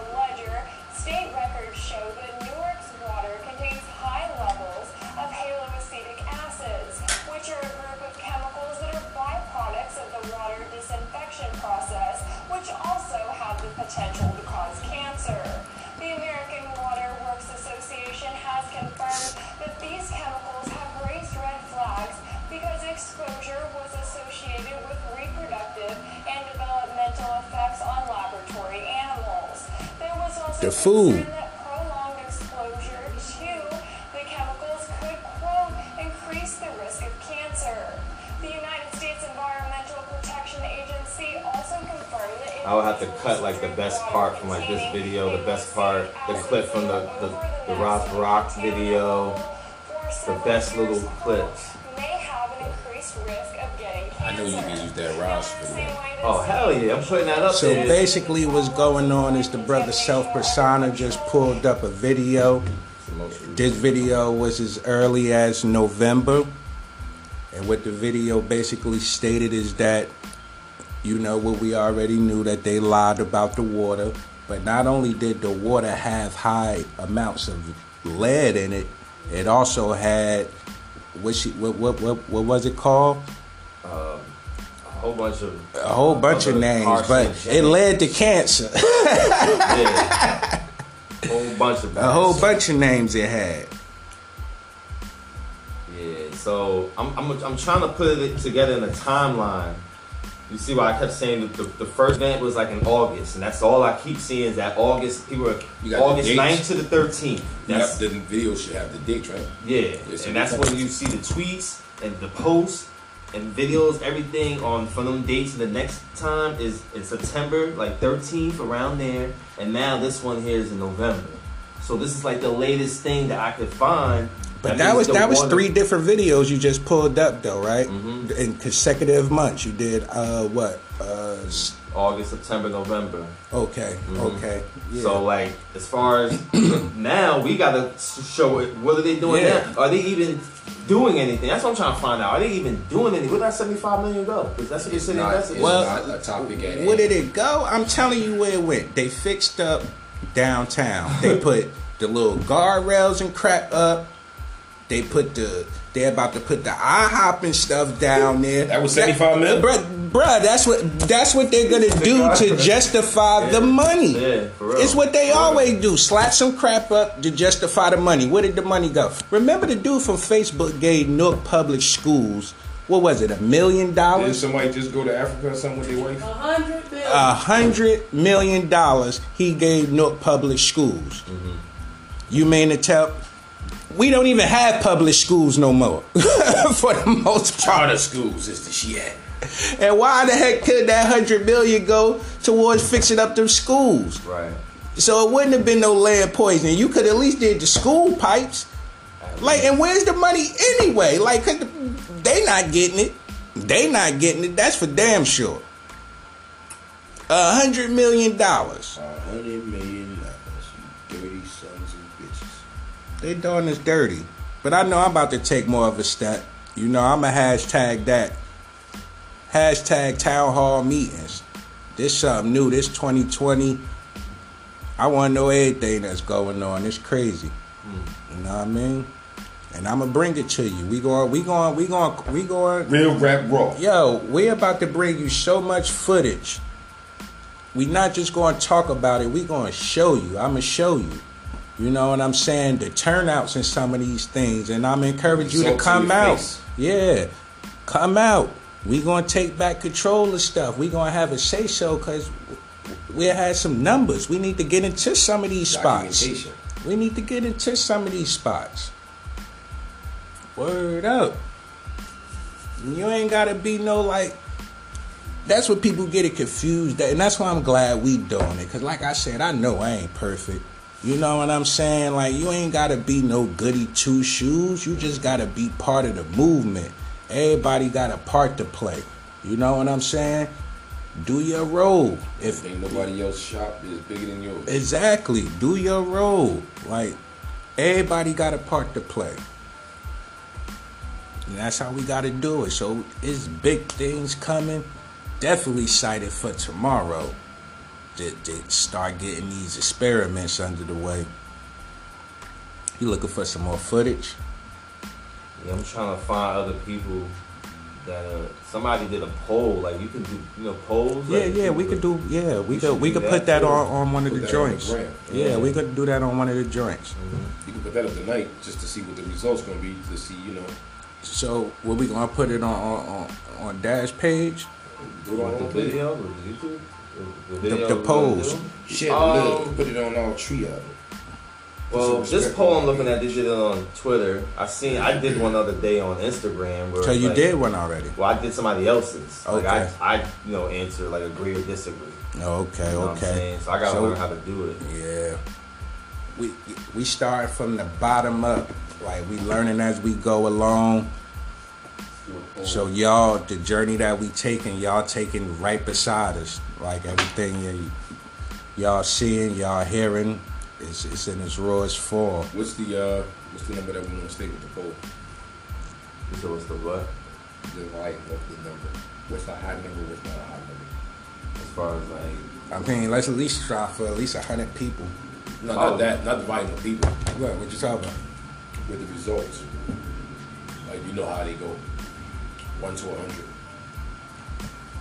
confirmed that I would have to cut like the best part from like this video, the best part, the clip from the the, the Ras Baraka video, the best little clips. Getting I know you cancer. can use that Ras Now, in the video. same way that Oh hell yeah, I'm putting that up So there. basically, what's going on is the brother Self Persona just pulled up a video. It's the most This video was as early as November. And what the video basically stated is that, you know, what we already knew that they lied about the water. But not only did the water have high amounts of lead in it, it also had what she what what what, what was it called? a whole bunch of A whole bunch of names, but it led to cancer. yeah, whole bunch of A whole bunch of names it had. Yeah, so I'm, I'm, I'm trying to put it together in a timeline. You see why I kept saying that the, the first event was like in August, and that's all I keep seeing is that August, people are You got August dates. 9th to the 13th. You That's, have, the video should have the date, right? yeah, Yes, and that's when you see the tweets and the posts and videos, everything on from them dates. And the next time is in September, like 13th, around there. And now this one here is in November. So this is like the latest thing that I could find. But that, means was that was three different videos you just pulled up though, right? Mhm. In consecutive months, you did uh what? Uh, August, September, November. okay, Mhm. okay. Yeah. So like, as far as now, we gotta show it. What are they doing Yeah. now? Are they even doing anything? That's what I'm trying to find out. Are they even doing anything? Where did that 75 million go? Because that's what you said they Not, invested. it's in. Well, not a topic at Where hand. did it go? I'm telling you where it went. They fixed up downtown. They put the little guardrails and crap up. They put the they're about to put the IHOP and stuff down there. That was 75 mil? Bruh, bruh, that's what that's what they're gonna do to justify the money. Yeah, for real. It's what they For real. always do. Slap some crap up to justify the money. Where did the money go? Remember the dude from Facebook gave Newark Public Schools, what was it, a million Did dollars? somebody just go to Africa or something with their wife? A hundred billion. a hundred million dollars he gave Newark Public Schools. Mm-hmm. You mean to tell? We don't even have public schools no more, for the most part. Charter schools is the shit. And why the heck could that hundred million go towards fixing up them schools? Right. So it wouldn't have been no lead poisoning. You could at least did the school pipes. Like, and where's the money anyway? Like, 'cause the- they not getting it. They not getting it. That's for damn sure. A hundred million dollars. A hundred million dollars, you dirty sons of bitches. They doing this dirty. But I know I'm about to take more of a step. You know, I'm a hashtag that. Hashtag town hall meetings. This something new. This 2020. I want to know everything that's going on. It's crazy. Mm. You know what I mean? And I'm gonna bring it to you. We going, we going, we going, we going. Real rap raw. Yo, we're about to bring you so much footage. We not just going to talk about it. We going to show you. I'm gonna show you. You know what I'm saying? The turnouts in some of these things, and I'm encourage you to come your out. face. Yeah, come out. We gonna take back control of stuff. We gonna have a say so because we had some numbers. We need to get into some of these spots. We need to get into some of these spots. Word up. You ain't gotta be no like. That's what people get it confused, and that's why I'm glad we doing it. Cause like I said, I know I ain't perfect. You know what I'm saying? Like you ain't gotta be no goody two shoes. You just gotta be part of the movement. Everybody got a part to play. You know what I'm saying? Do your role. If Ain't nobody else shop is bigger than yours. Exactly. Do your role. Like everybody got a part to play. And that's how we got to do it. So it's big things coming. Definitely excited for tomorrow to, to start getting these experiments under the way. You looking for some more footage? Yeah, I'm trying to find other people that uh, somebody did a poll. Like you can do, you know, polls. Yeah, like, yeah, we could do. Yeah, we We could. We could put that too. on on one of the that the joints. Yeah, Yeah. we could do that on one of the joints. You can put that up tonight just to see what the results gonna be. To see, you know, So, what we gonna put it on on on, on Dash page? do it on the the video. video, the YouTube, the, the, The- video the we're polls. do? Shit, Um, look, put it on all three of them. Well, this poll I'm looking at, they did it on Twitter. I seen, I did one other day on Instagram. Where So you like- did one already. Well, I did somebody else's. Like Okay. I, I, you know, answer like agree or disagree. Oh, okay, You know what I'm okay. So I gotta So- learn how to do it. Yeah. We we start from the bottom up. Like we learning as we go along. So y'all, the journey that we taking, y'all taking right beside us. Like everything y'all seeing, y'all hearing, it's, it's in its rawest form. What's the uh, what's the number that we want to stay with the poll? So it's the what? The like of the number. What's the high number? What's not a high number? As far as like, I mean, let's at least try for at least hundred people. No, Oh. not that. Not the volume of people. What? What you talking about? With the results. Like you know how they go. One to a hundred.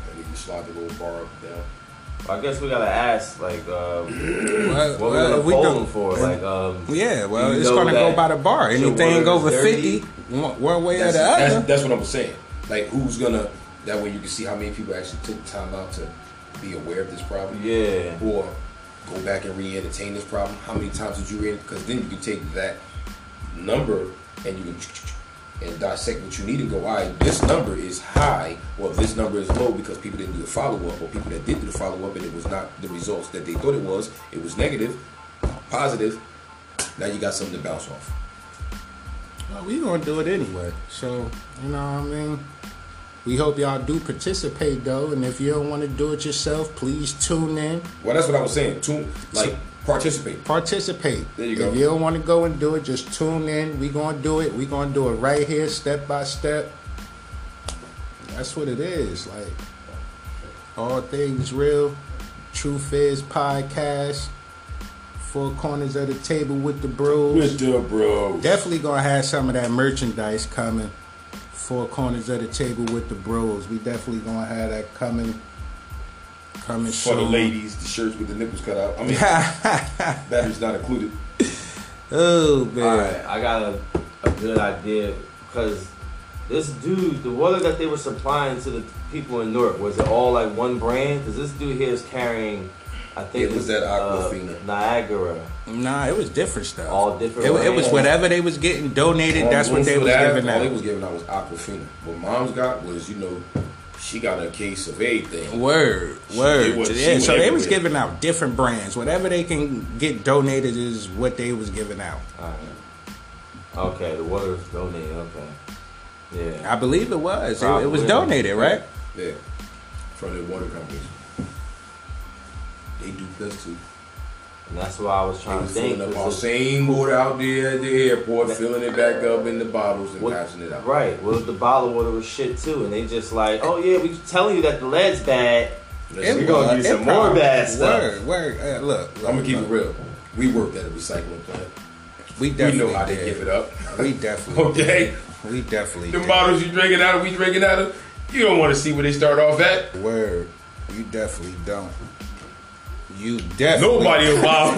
And you slide the little bar up down. I guess we gotta ask like, um, Well, what we well, gonna we poll do- them for? Like, um, Yeah, well, it's gonna go by the bar. Anything word is over dirty? fifty, one one way That's, or the other. that's what I'm saying. Like who's gonna that way you can see how many people actually took time out to be aware of this problem. yeah, Or go back and re-entertain this problem. How many times did you re because then you can take that number and you can and dissect what you need and go, all right, this number is high, or this number is low because people didn't do the follow up, or people that did do the follow up and it was not the results that they thought it was. It was negative, positive. Now you got something to bounce off. Well, we gonna do it anyway. So you know what I mean. We hope y'all do participate though, and if you don't want to do it yourself, please tune in. Well, that's what I was saying. Tune like Participate. Participate. There you go. if you don't want to go and do it, just tune in. We gonna do it. We gonna do it right here, step by step. That's what it is. Like all things real. True is podcast. Four corners of the table with the bros. the bro. Definitely gonna have some of that merchandise coming. Four corners of the table with the bros. We definitely gonna have that coming. Coming For the ladies, the shirts with the nipples cut out. I mean, batteries not included. oh man. All right, I got a, a good idea because this dude, the water that they were supplying to the people in Newark, was it all like one brand? Because this dude here is carrying, I think It was it's, that uh, Aquafina. Niagara. Nah, it was different stuff. All different It, it was whatever they was getting donated. All that's what they was that, giving All they was giving out was Aquafina. What mom's got was, you know, she got a case of everything. Word, She- word. was- yeah, so they was giving out different brands. Whatever they can get donated is what they was giving out. Right. Okay, the water is donated. Okay. Yeah. I believe it was. It, it was donated, right? Yeah. From the water companies. They do this too. And that's why I was They trying to was think. filling up 'cause our same water out there at the airport, filling it back up in the bottles and What- passing it out. Right. Well, the bottled water was shit too, and they just like, oh yeah, we telling you that the lead's bad. Listen, we gonna was- do some more bad stuff. Word, word. Uh, look, I'm gonna keep it real. We worked at a recycling plant. We We definitely know how they did. give it up. We definitely. Okay? We definitely. The did. bottles you drinking out of, we drinking out of, you don't want to see where they start off at. Word. You definitely don't. You definitely. Nobody will buy.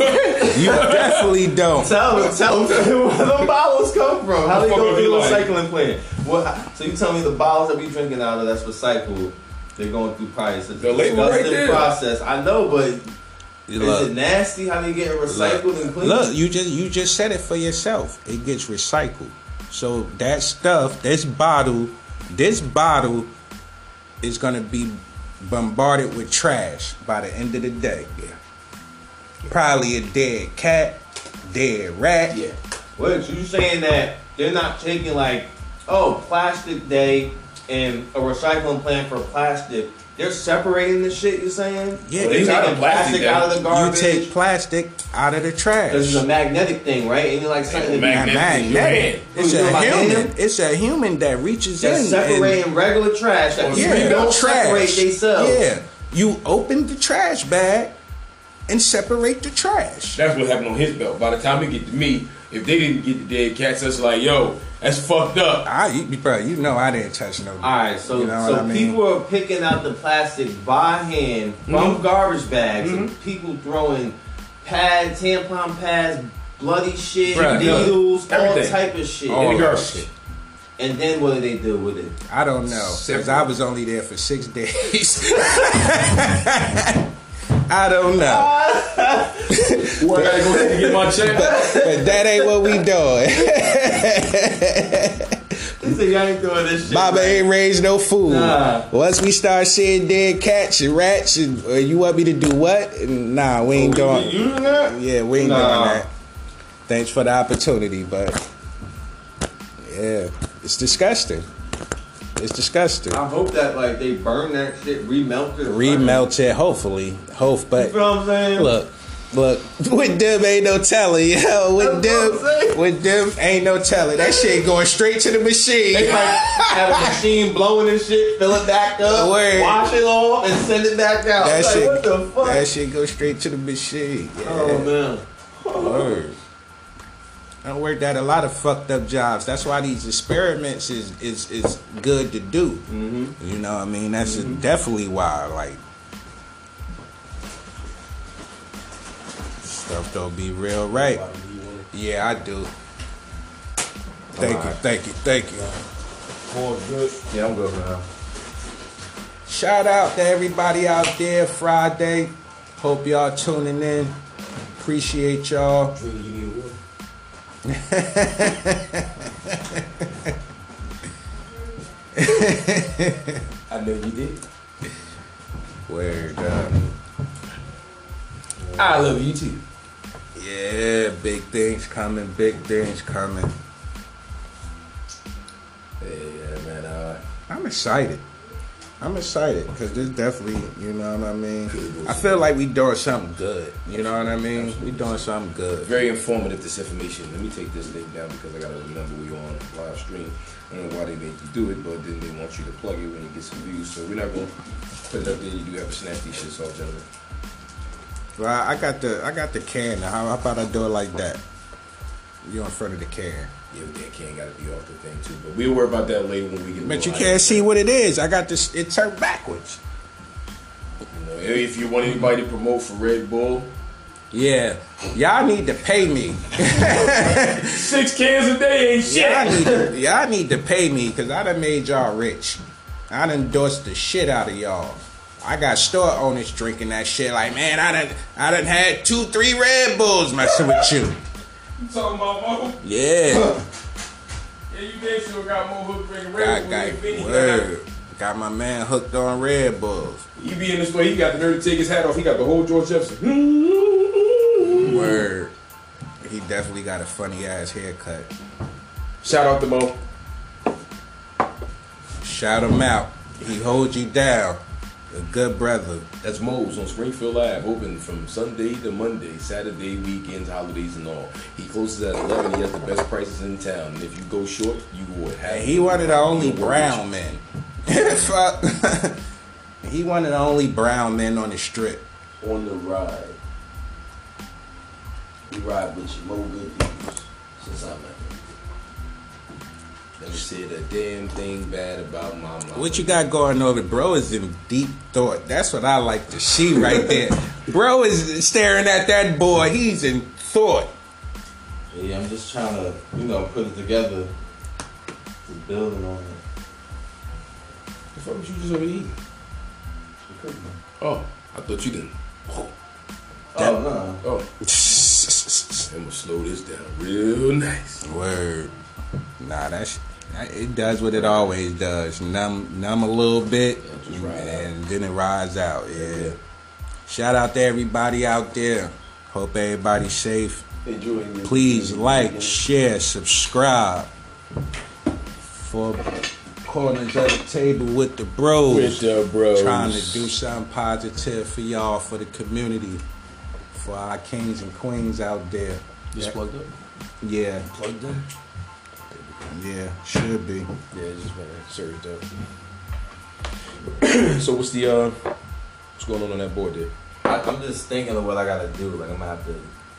You definitely don't. Tell them, tell them where the bottles come from. How they go through the like? recycling plant? What? So you tell me the bottles that we drinking out of that's recycled, they're going through probably such a The label right there. process. I know, but Look, is it nasty how they get recycled and clean? Look, you just you just said it for yourself. It gets recycled. So that stuff, this bottle, this bottle is gonna be bombarded with trash by the end of the day. yeah. Probably a dead cat, dead rat. Yeah. What you saying that they're not taking like, oh, plastic day and a recycling plant for plastic. They're separating the shit. You're saying? Yeah, Or they you taking got a plastic plastic out of the garbage. You take plastic out of the trash. This is a magnetic thing, right? And you like something Mag- that magnetic. in magnetic. It's Who, a human. It's a human that reaches that's in. and- separating regular trash that Yeah, people don't trash. separate themselves. Yeah, you open the trash bag and separate the trash. That's what happened on his belt. By the time it get to me, if they didn't get the dead cats, that's like, yo, that's fucked up. I, you, bro, you know I didn't touch no. All right, so you know so what I mean? people are picking out the plastic by hand from mm-hmm. garbage bags. And mm-hmm. people throwing pads, tampon pads, bloody shit, Bruh, needles, all type of shit. All In the garbage. shit. And then what do they do with it? I don't know because I was only there for six days. I don't know, Boy, I gotta go ahead and get my check. but that ain't what we doing. Say y'all ain't doing this shit. Baba ain't raised no fool. Nah. Once we start seeing dead cats and rats, and uh, you want me to do what? Nah, we ain't doing. You that? Yeah, we ain't Nah. doing that. Thanks for the opportunity, but yeah, it's disgusting. It's disgusting. I hope that like they burn that shit, remelt it, Remelt it, hopefully. Hope, but You feel what I'm saying? look, look, with them ain't no telling, yo. With That's them, with them ain't no telling. That shit going straight to the machine. They like have a machine blowing this shit, fill it back up, Word. wash it off, and send it back out. That like, shit, what the fuck? that shit go straight to the machine. Oh, yeah. oh man. Word. I worked at a lot of fucked up jobs. That's why these experiments is is is good to do. Mm-hmm. You know, what I mean, that's definitely why. Like, stuff don't be real right. Yeah, I do. Thank you, thank you, thank you. good. Yeah, I'm good now. Shout out to everybody out there Friday. Hope y'all tuning in. Appreciate y'all. I know you did. Word up. I love you too. Yeah, big things coming, big things coming. Yeah, man. Uh, I'm excited. I'm excited because this definitely, you know what I mean. I feel like we doing something good. You know what I mean? We doing something good. Very informative, this information. Let me take this thing down because I gotta remember we on live stream. I don't know why they make you do it, but then they want you to plug it when you get some views. So we're not gonna put it up there. You do have to snap these shits off, gentlemen. Well, I got the I got the can. How, how about I do it like that? You're in front of the can. Yeah, but that can gotta be off the thing too. But we'll worry about that later when we get. But you can't see what it is. I got this. It turned backwards. You know, if you want anybody to promote for Red Bull, Yeah, y'all need to pay me. six cans a day ain't shit. Y'all need to, y'all need to pay me because I done made y'all rich. I done endorsed the shit out of y'all. I got store owners drinking that shit like, man, I done, I done had two, three Red Bulls messing with you. You talking about Mo? Yeah, Yeah, you damn sure got more hook drinking Red got, Bull got, Vinny. word. Got my man hooked on Red Bulls. He be in this way, he got the nerve to take his hat off. He got the whole George Jefferson. Word. He definitely got a funny ass haircut. Shout out to Mo. Shout him out. He holds you down. A good brother. That's Mo's on Springfield Ave, open from Sunday to Monday, Saturday, weekends, holidays, and all. He closes at 11. He has the best prices in town. And if you go short, you will have. He one of the only brown men. Fuck. he one of the only brown men on the strip. on the ride. We ride with you, more good people since I'm Never said a damn thing bad about my mama. What you got going over, bro? Is in deep thought. That's what I like to see right there. bro is staring at that boy. He's in thought. Yeah, I'm just trying to, you know, put it together. Just building on it. The fuck was you just overeating? Oh, I thought you didn't. Oh no. Oh, I'm gonna slow this down real nice. Word. Nah, that's it. Does what it always does. Numb, numb a little bit, and then it rides out. Yeah. Shout out to everybody out there. Hope everybody's safe. Enjoying your Please like, share, subscribe for corners at the table with the bros. With the bros. Trying to do something positive for y'all, for the community, for our kings and queens out there. Just Yeah. plugged up. Yeah, Plugged in. Yeah, should be. Yeah, just went surged up. so what's the uh, what's going on on that board there? I, I'm just thinking of what I gotta do. Like I'm gonna have to,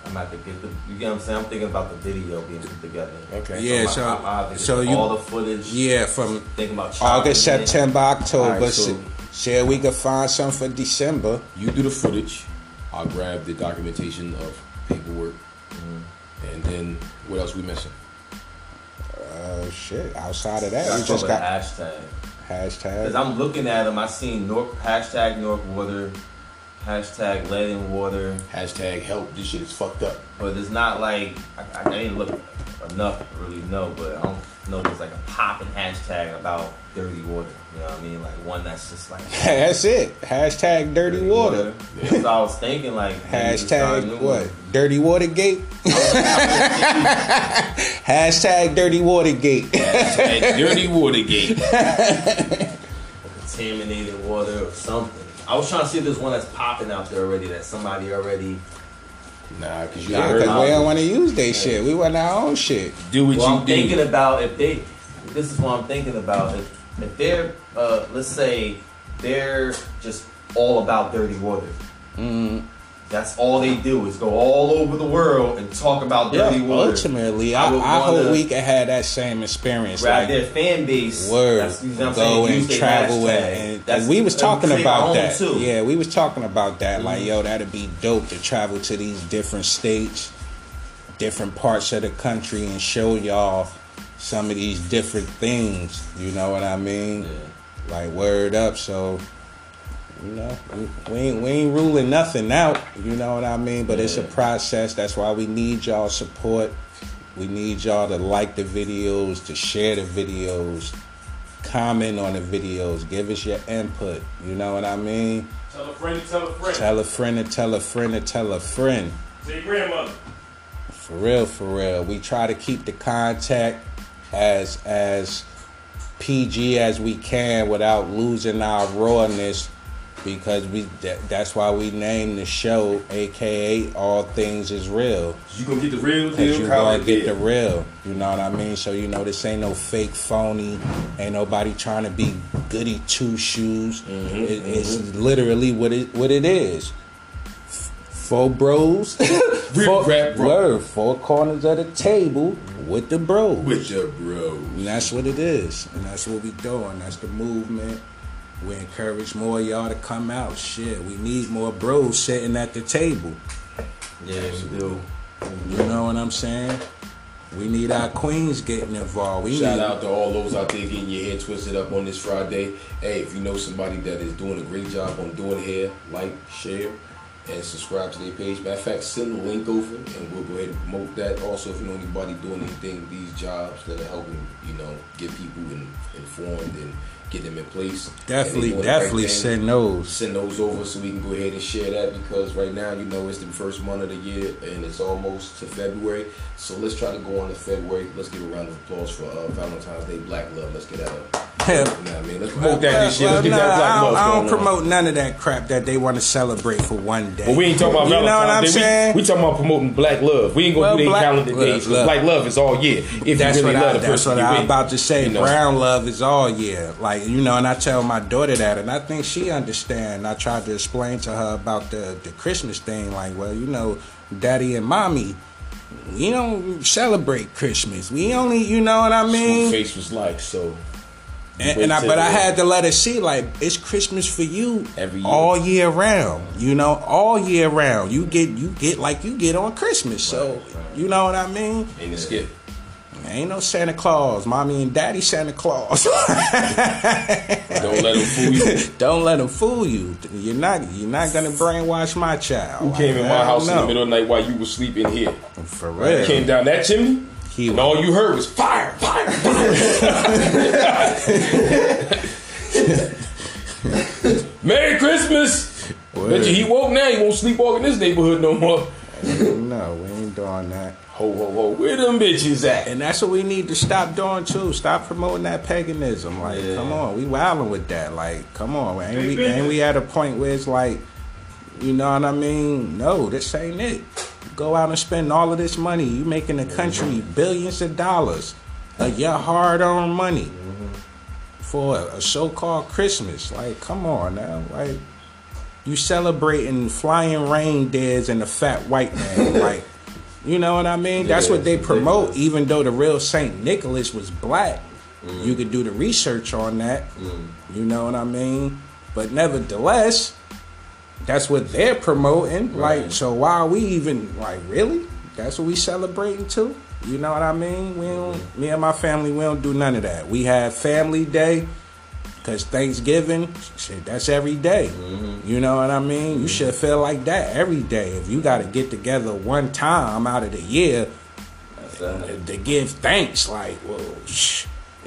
I'm gonna have to get the. You get what I'm saying? I'm thinking about the video being put together. Okay. Yeah, I- so I, I have to so you all the footage. yeah from Thinking about August, it. September, October. Alright, so- Share we could find some for December. You do the footage. I'll grab the documentation of paperwork, and then what else we missing? Uh, shit. Outside of that, we just got hashtag. hashtag. Because I'm looking at them, I seen North hashtag North Water, hashtag Lead in Water, Hashtag help. This shit is fucked up. but it's not like I, I didn't look enough to really know. But I don't know if there's like a popping hashtag about dirty water. You know what I mean? Like one that's just like That's it. Hashtag dirty water. So I was thinking like maybe just start a new Hashtag what? one. Dirty Watergate. Hashtag Dirty Watergate. Hashtag dirty Watergate. contaminated water or something. I was trying to see if there's one that's popping out there already that somebody already. Nah, cause you Nah, heard cause we don't want to use their shit. We want our own shit. do what Well, you I'm do. thinking about if they. This is what I'm thinking about. If, if they're, uh, let's say, they're just all about dirty water. Mm, That's all they do is go all over the world and talk about dirty water. ultimately, I I, I hope we can have that same experience. Grab Like, their fan base. word, That's, you know what I'm go saying? And travel and, and, we was talking about that. too. Mm-hmm. Yeah, we was talking about that. Like, yo, that'd be dope to travel to these different states, different parts of the country, and show y'all some of these different things. You know what I mean? Yeah. Like word up. So, you know, we, we ain't we ain't ruling nothing out. You know what I mean? But it's a process. That's why we need y'all support. We need y'all to like the videos, to share the videos, comment on the videos, give us your input. You know what I mean? Tell a friend to tell a friend. Tell a friend to tell a friend to tell a friend. Your grandmother. For real, for real. We try to keep the contact as as PG as we can without losing our rawness because we that, that's why we named the show aka all things is real You gonna get the real deal? you gonna get the real, you know what I mean? So you know this ain't no fake phony, ain't nobody trying to be goody two shoes. Mm-hmm, It, it's literally what it what it is. Four bros, four, rap bro. word, four corners of the table with the bros. with your bro. And that's what it is. And that's what we doing. That's the movement. We encourage more of y'all to come out. Shit, we need more bros sitting at the table. Yeah, we do. You know what I'm saying? We need our queens getting involved. We Shout need, out to all those out there getting your head twisted up on this Friday. Hey, if you know somebody that is doing a great job on doing hair, like, share, and subscribe to their page. Matter of fact, send the link over and we'll go ahead and promote that. Also, if you know anybody doing anything, these jobs that are helping, you know, get people in, informed and get them in place. they definitely, right definitely send those. send those over so we can go ahead and share that because right now, you know, it's the first month of the year and it's almost to February. So let's try to go on to February. Let's give a round of applause for uh, Valentine's Day Black Love. Let's get that up. You know I mean? Let's promote that this year. Let's get nah, that Black I don't, I don't promote none of that crap that they want to celebrate for one day. But we ain't talking about You know what I'm Day. saying? We, we talking about promoting black love. We ain't gonna Well, do their black- calendar look, days. 'cause look. Black love is all year. If that's you really what, I, love the that's person what I'm with. about to say. You know. Brown love is all year. Like, you know, and I tell my daughter that, and I think she understand. I tried to explain to her about the, the Christmas thing. Like, well, you know, daddy and mommy, we don't celebrate Christmas. We only, you know what I mean? face was like so. And, and I, but I had to let her see like it's Christmas for you Every year. all year round. You know, all year round. You get you get like you get on Christmas. So you know what I mean? Ain't a skip. Ain't no Santa Claus, mommy and daddy Santa Claus. Don't let them fool you. Don't let them fool you. You're not you're not gonna brainwash my child. Who came in my house in the middle of the night while you were sleeping here? For real. Came down that chimney, He and all you heard was fire, fire, fire. Merry Christmas. Bet you he woke now. He won't sleepwalk in this neighborhood no more. No, we ain't doing that. Ho ho ho. Where them bitches at? And that's what we need to stop doing too. Stop promoting that paganism. Like, Yeah. come on, we wilding with that. Like, come on, ain't we? Ain't we at a point where it's like, you know what I mean? No, this ain't it. Go out and spend all of this money. You making the country billions of dollars of your hard-earned money for a, a so-called Christmas. Like, come on now, like. You celebrating flying reindeers and the fat white man, like you know what I mean? That's Yeah, what they promote. Even though the real Saint Nicholas was black, mm. you could do the research on that. Mm. You know what I mean? But nevertheless, that's what they're promoting. Like, so why are we even like really? That's what we celebrating too. You know what I mean? We don't. Mm-hmm. Me and my family, we don't do none of that. We have Family Day. Cause Thanksgiving, shit, that's every day. Mm-hmm. You know what I mean? You mm-hmm. should feel like that every day. If you got to get together one time out of the year That's uh, to give thanks, like, well, shh.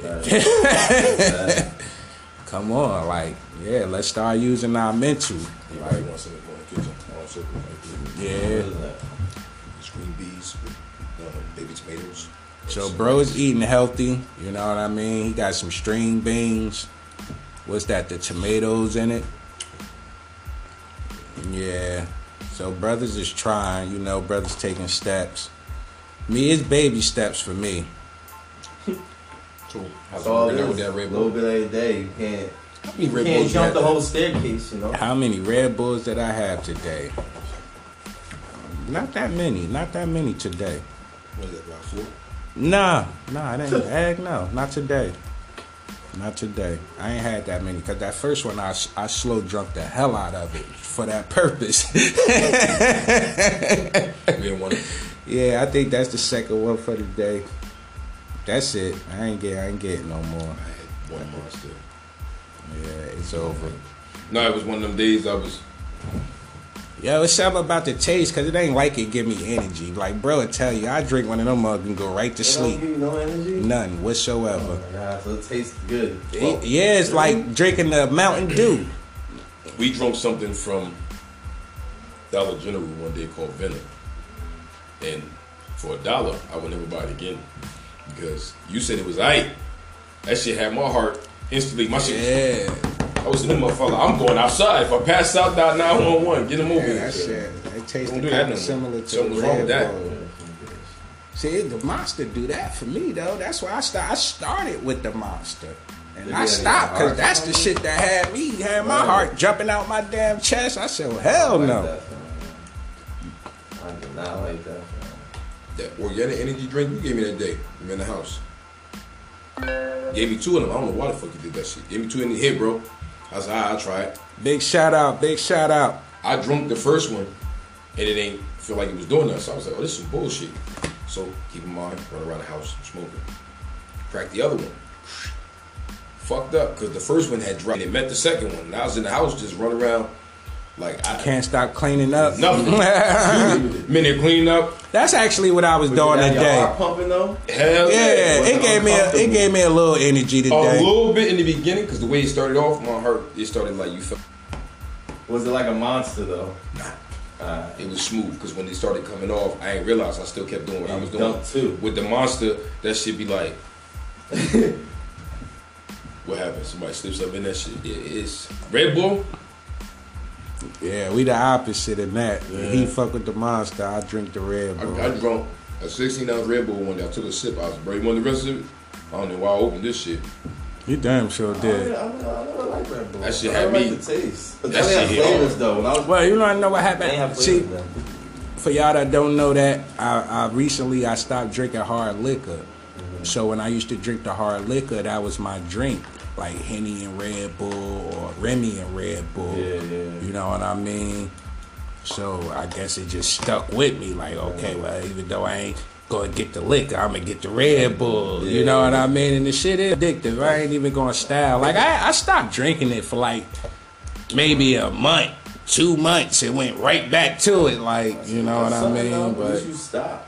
Come on, like, yeah, let's start using our mental. Like, you want something in the kitchen? I want something like Yeah. What is that? green beans, uh, baby tomatoes. So, bro's eating healthy. You know what I mean? He got some string beans. What's that? The tomatoes in it. Yeah. So, brothers is trying. You know, brothers taking steps. Me, it's baby steps for me. So, how's That's all it it working out with is. that A Red little Bull? bit every day. You can't, How many you Red can't Bulls you jump had the that- whole staircase, you know? How many Red Bulls did I have today? Not that many. Not that many today. What is that, about four? Nah, nah, I didn't. Heck no, not today. Not today. I ain't had that many because that first one I, s- I slow drunk the hell out of it for that purpose. We didn't want to. yeah, I think that's the second one for the day. That's it. I ain't get. I ain't getting no more. I had one monster. Yeah, it's over. No, it was one of them days I was. Yo, it's something about the taste because it ain't like it give me energy. Like, bro, I tell you, I drink one of them mugs and go right to It don't give sleep. you no energy? None Oh whatsoever. my god, so it tastes good. It- yeah, it's like drinking the Mountain Dew. We drunk something from Dollar General one day called Venom, and for a dollar, I would never buy it again because you said it was aight. That shit had my heart instantly. My shit. Yeah. I was in the motherfucker. I'm going outside. If I pass out, dial 911. Get him over Yeah, here. that shit. It tasted Don't do that kind of similar to Something's the wrong Red with that. Bull. See, the monster do that for me though. That's why I start. I started with the monster, and Yeah, I yeah, stopped yeah. because that's the shit that had me had my Right. heart jumping out my damn chest. I said, well, hell I like no. that. I do not like that. That organic energy drink you gave me that day. I'm in the house. Gave me two of them. I don't know why the fuck you did that shit. Gave me two in the head, bro. I said, alright, I'll try it. Big shout out, big shout out. I drunk the first one, and it ain't feel like it was doing that. So I was like, oh, this is some bullshit. So keep in mind, run around the house smoking. Crack the other one. Fucked up because the first one had dropped. And it met the second one. And I was in the house just running around like I Can't stop cleaning up. nothing. Minute clean up. That's actually what I was But doing you got your today. pumping though. Hell Yeah, yeah. it gave me a, it gave me a little energy today. a little bit in the beginning because the way it started off, my heart it started like you felt Was it like a monster though? nah. Uh, It was smooth because when it started coming off, I ain't realized I still kept doing what I was doing. too. With the monster, that should be like, what happened? Somebody slips up in that shit. Yeah, it's Red Bull. Yeah, we the opposite in that. He fuck with the monster. I drink the Red Bull. I, I drunk a 16 ounce Red Bull one day. I took a sip. I was, bro, One want the rest of it? I don't know why I opened this shit. you damn sure I, did. I, I never liked Red Bull. That shit I had never me- liked the taste. But that they shit hit flavors though. When I was, Well, you don't know what they ain't have happened. See, for y'all that don't know that, I, I recently I stopped drinking hard liquor. Mm-hmm. So when I used to drink the hard liquor, that was my drink, like Henny and Red Bull or Remy and Red Bull. Yeah, yeah. You know what I mean? So I guess it just stuck with me. Like, okay, well, even though I ain't gonna get the liquor, I'm gonna get the Red Bull. You know what I mean? And the shit is addictive. I ain't even gonna style. Like I, I stopped drinking it for like maybe a month, two months. It went right back to it. Like, you know what I mean? But you stop.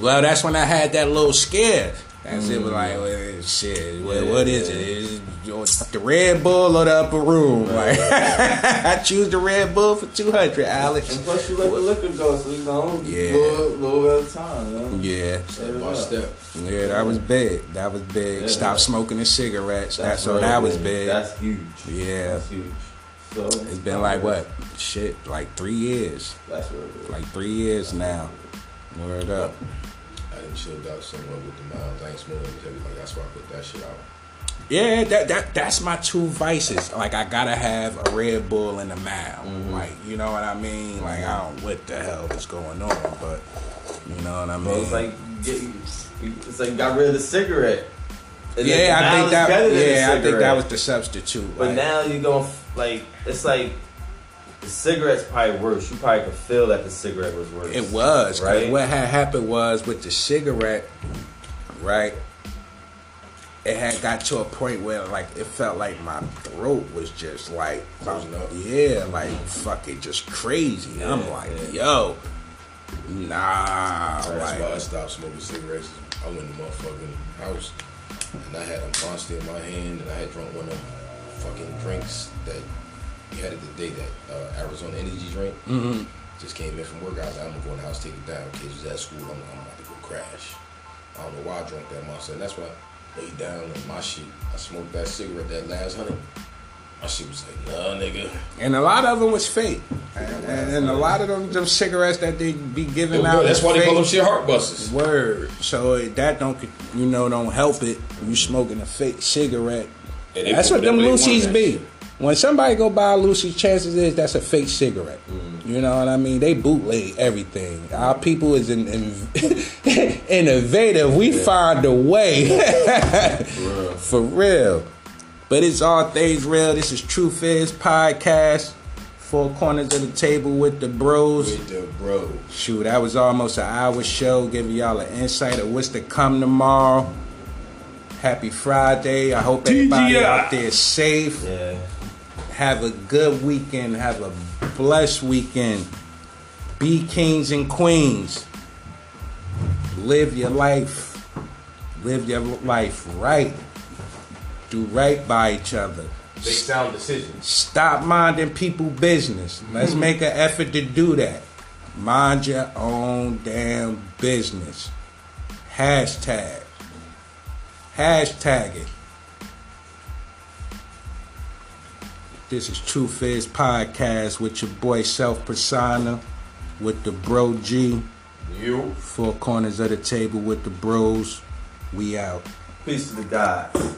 well, that's when I had that little scare. That's it was like, mm. well, shit, well, what is it? Is it the Red Bull or the upper room? Like, I choose the Red Bull for 200, Alex. And plus, you let the liquor go, so you know, Yeah. little, little at a time. You know? Yeah, Step by step. yeah, that was big. That was big. Yeah. Stop smoking the cigarettes. That, so that was big. big. That's huge. Yeah. That's huge. So It's been like what? Shit, like three years. That's real big. Like three years now. Word up. I didn't chilled out somewhere with the miles. I ain't smoking with heavy. Like that's why I put that shit out. Yeah, that that that's my two vices. Like I gotta have a Red Bull and a Mal. Mm-hmm. Like you know what I mean? Like I don't what the hell is going on, but you know what I mean. So it's like you get, you, you, it's like got rid of the cigarette. And yeah, I think that better than the yeah, I think that was the substitute. But like- now you're gonna like it's like the cigarette's probably worse. You probably could feel that the cigarette was worse. It was right. What had happened was with the cigarette, right? It had got to a point where like it felt like my throat was just like, Closing up. yeah, like fucking just crazy. I'm like, yeah. yo, nah, That's why I stopped smoking cigarettes. I went to the motherfucking house and I had a monster in my hand and I had drunk one of them fucking drinks that we had it the day that uh, Arizona energy drink. Mhm. Just came in from work. I was like, I'm gonna go in the house, take it down. Kids was at school. I'm, I'm about to go crash. I don't know why I drank that monster. And that's why I laid down in my shit. I smoked that cigarette, that last honey. My shit was like, nah, nigga. and a lot of them was fake, and, and, and a lot of them, them cigarettes that they be giving Yo, out. bro, that's is why they call them shit heart busters. Word. So that don't you know don't help it. You smoking a fake cigarette. They That's what them loosies be. When somebody go buy a loosie, chances is that's a fake cigarette. Mm-hmm. You know what I mean? They bootleg everything. Our people is in, in, innovative. We find a way for real. But it's all things real. This is Truth Is podcast. Four corners of the table with the bros. With the bro. Shoot, that was almost an hour show, giving y'all an insight of what's to come tomorrow. Happy Friday. I hope everybody TGI. out there is safe. Yeah. Have a good weekend. Have a blessed weekend. Be kings and queens. Live your life. Live your life right. Do right by each other. Make sound decisions. Stop minding people business. Let's mm-hmm. make an effort to do that. Mind your own damn business. Hashtag. Hashtag it. This is Truth Is Podcast with your boy Self Persona, with the Bro G. You. Four corners of the table with the bros. We out. Peace to the gods.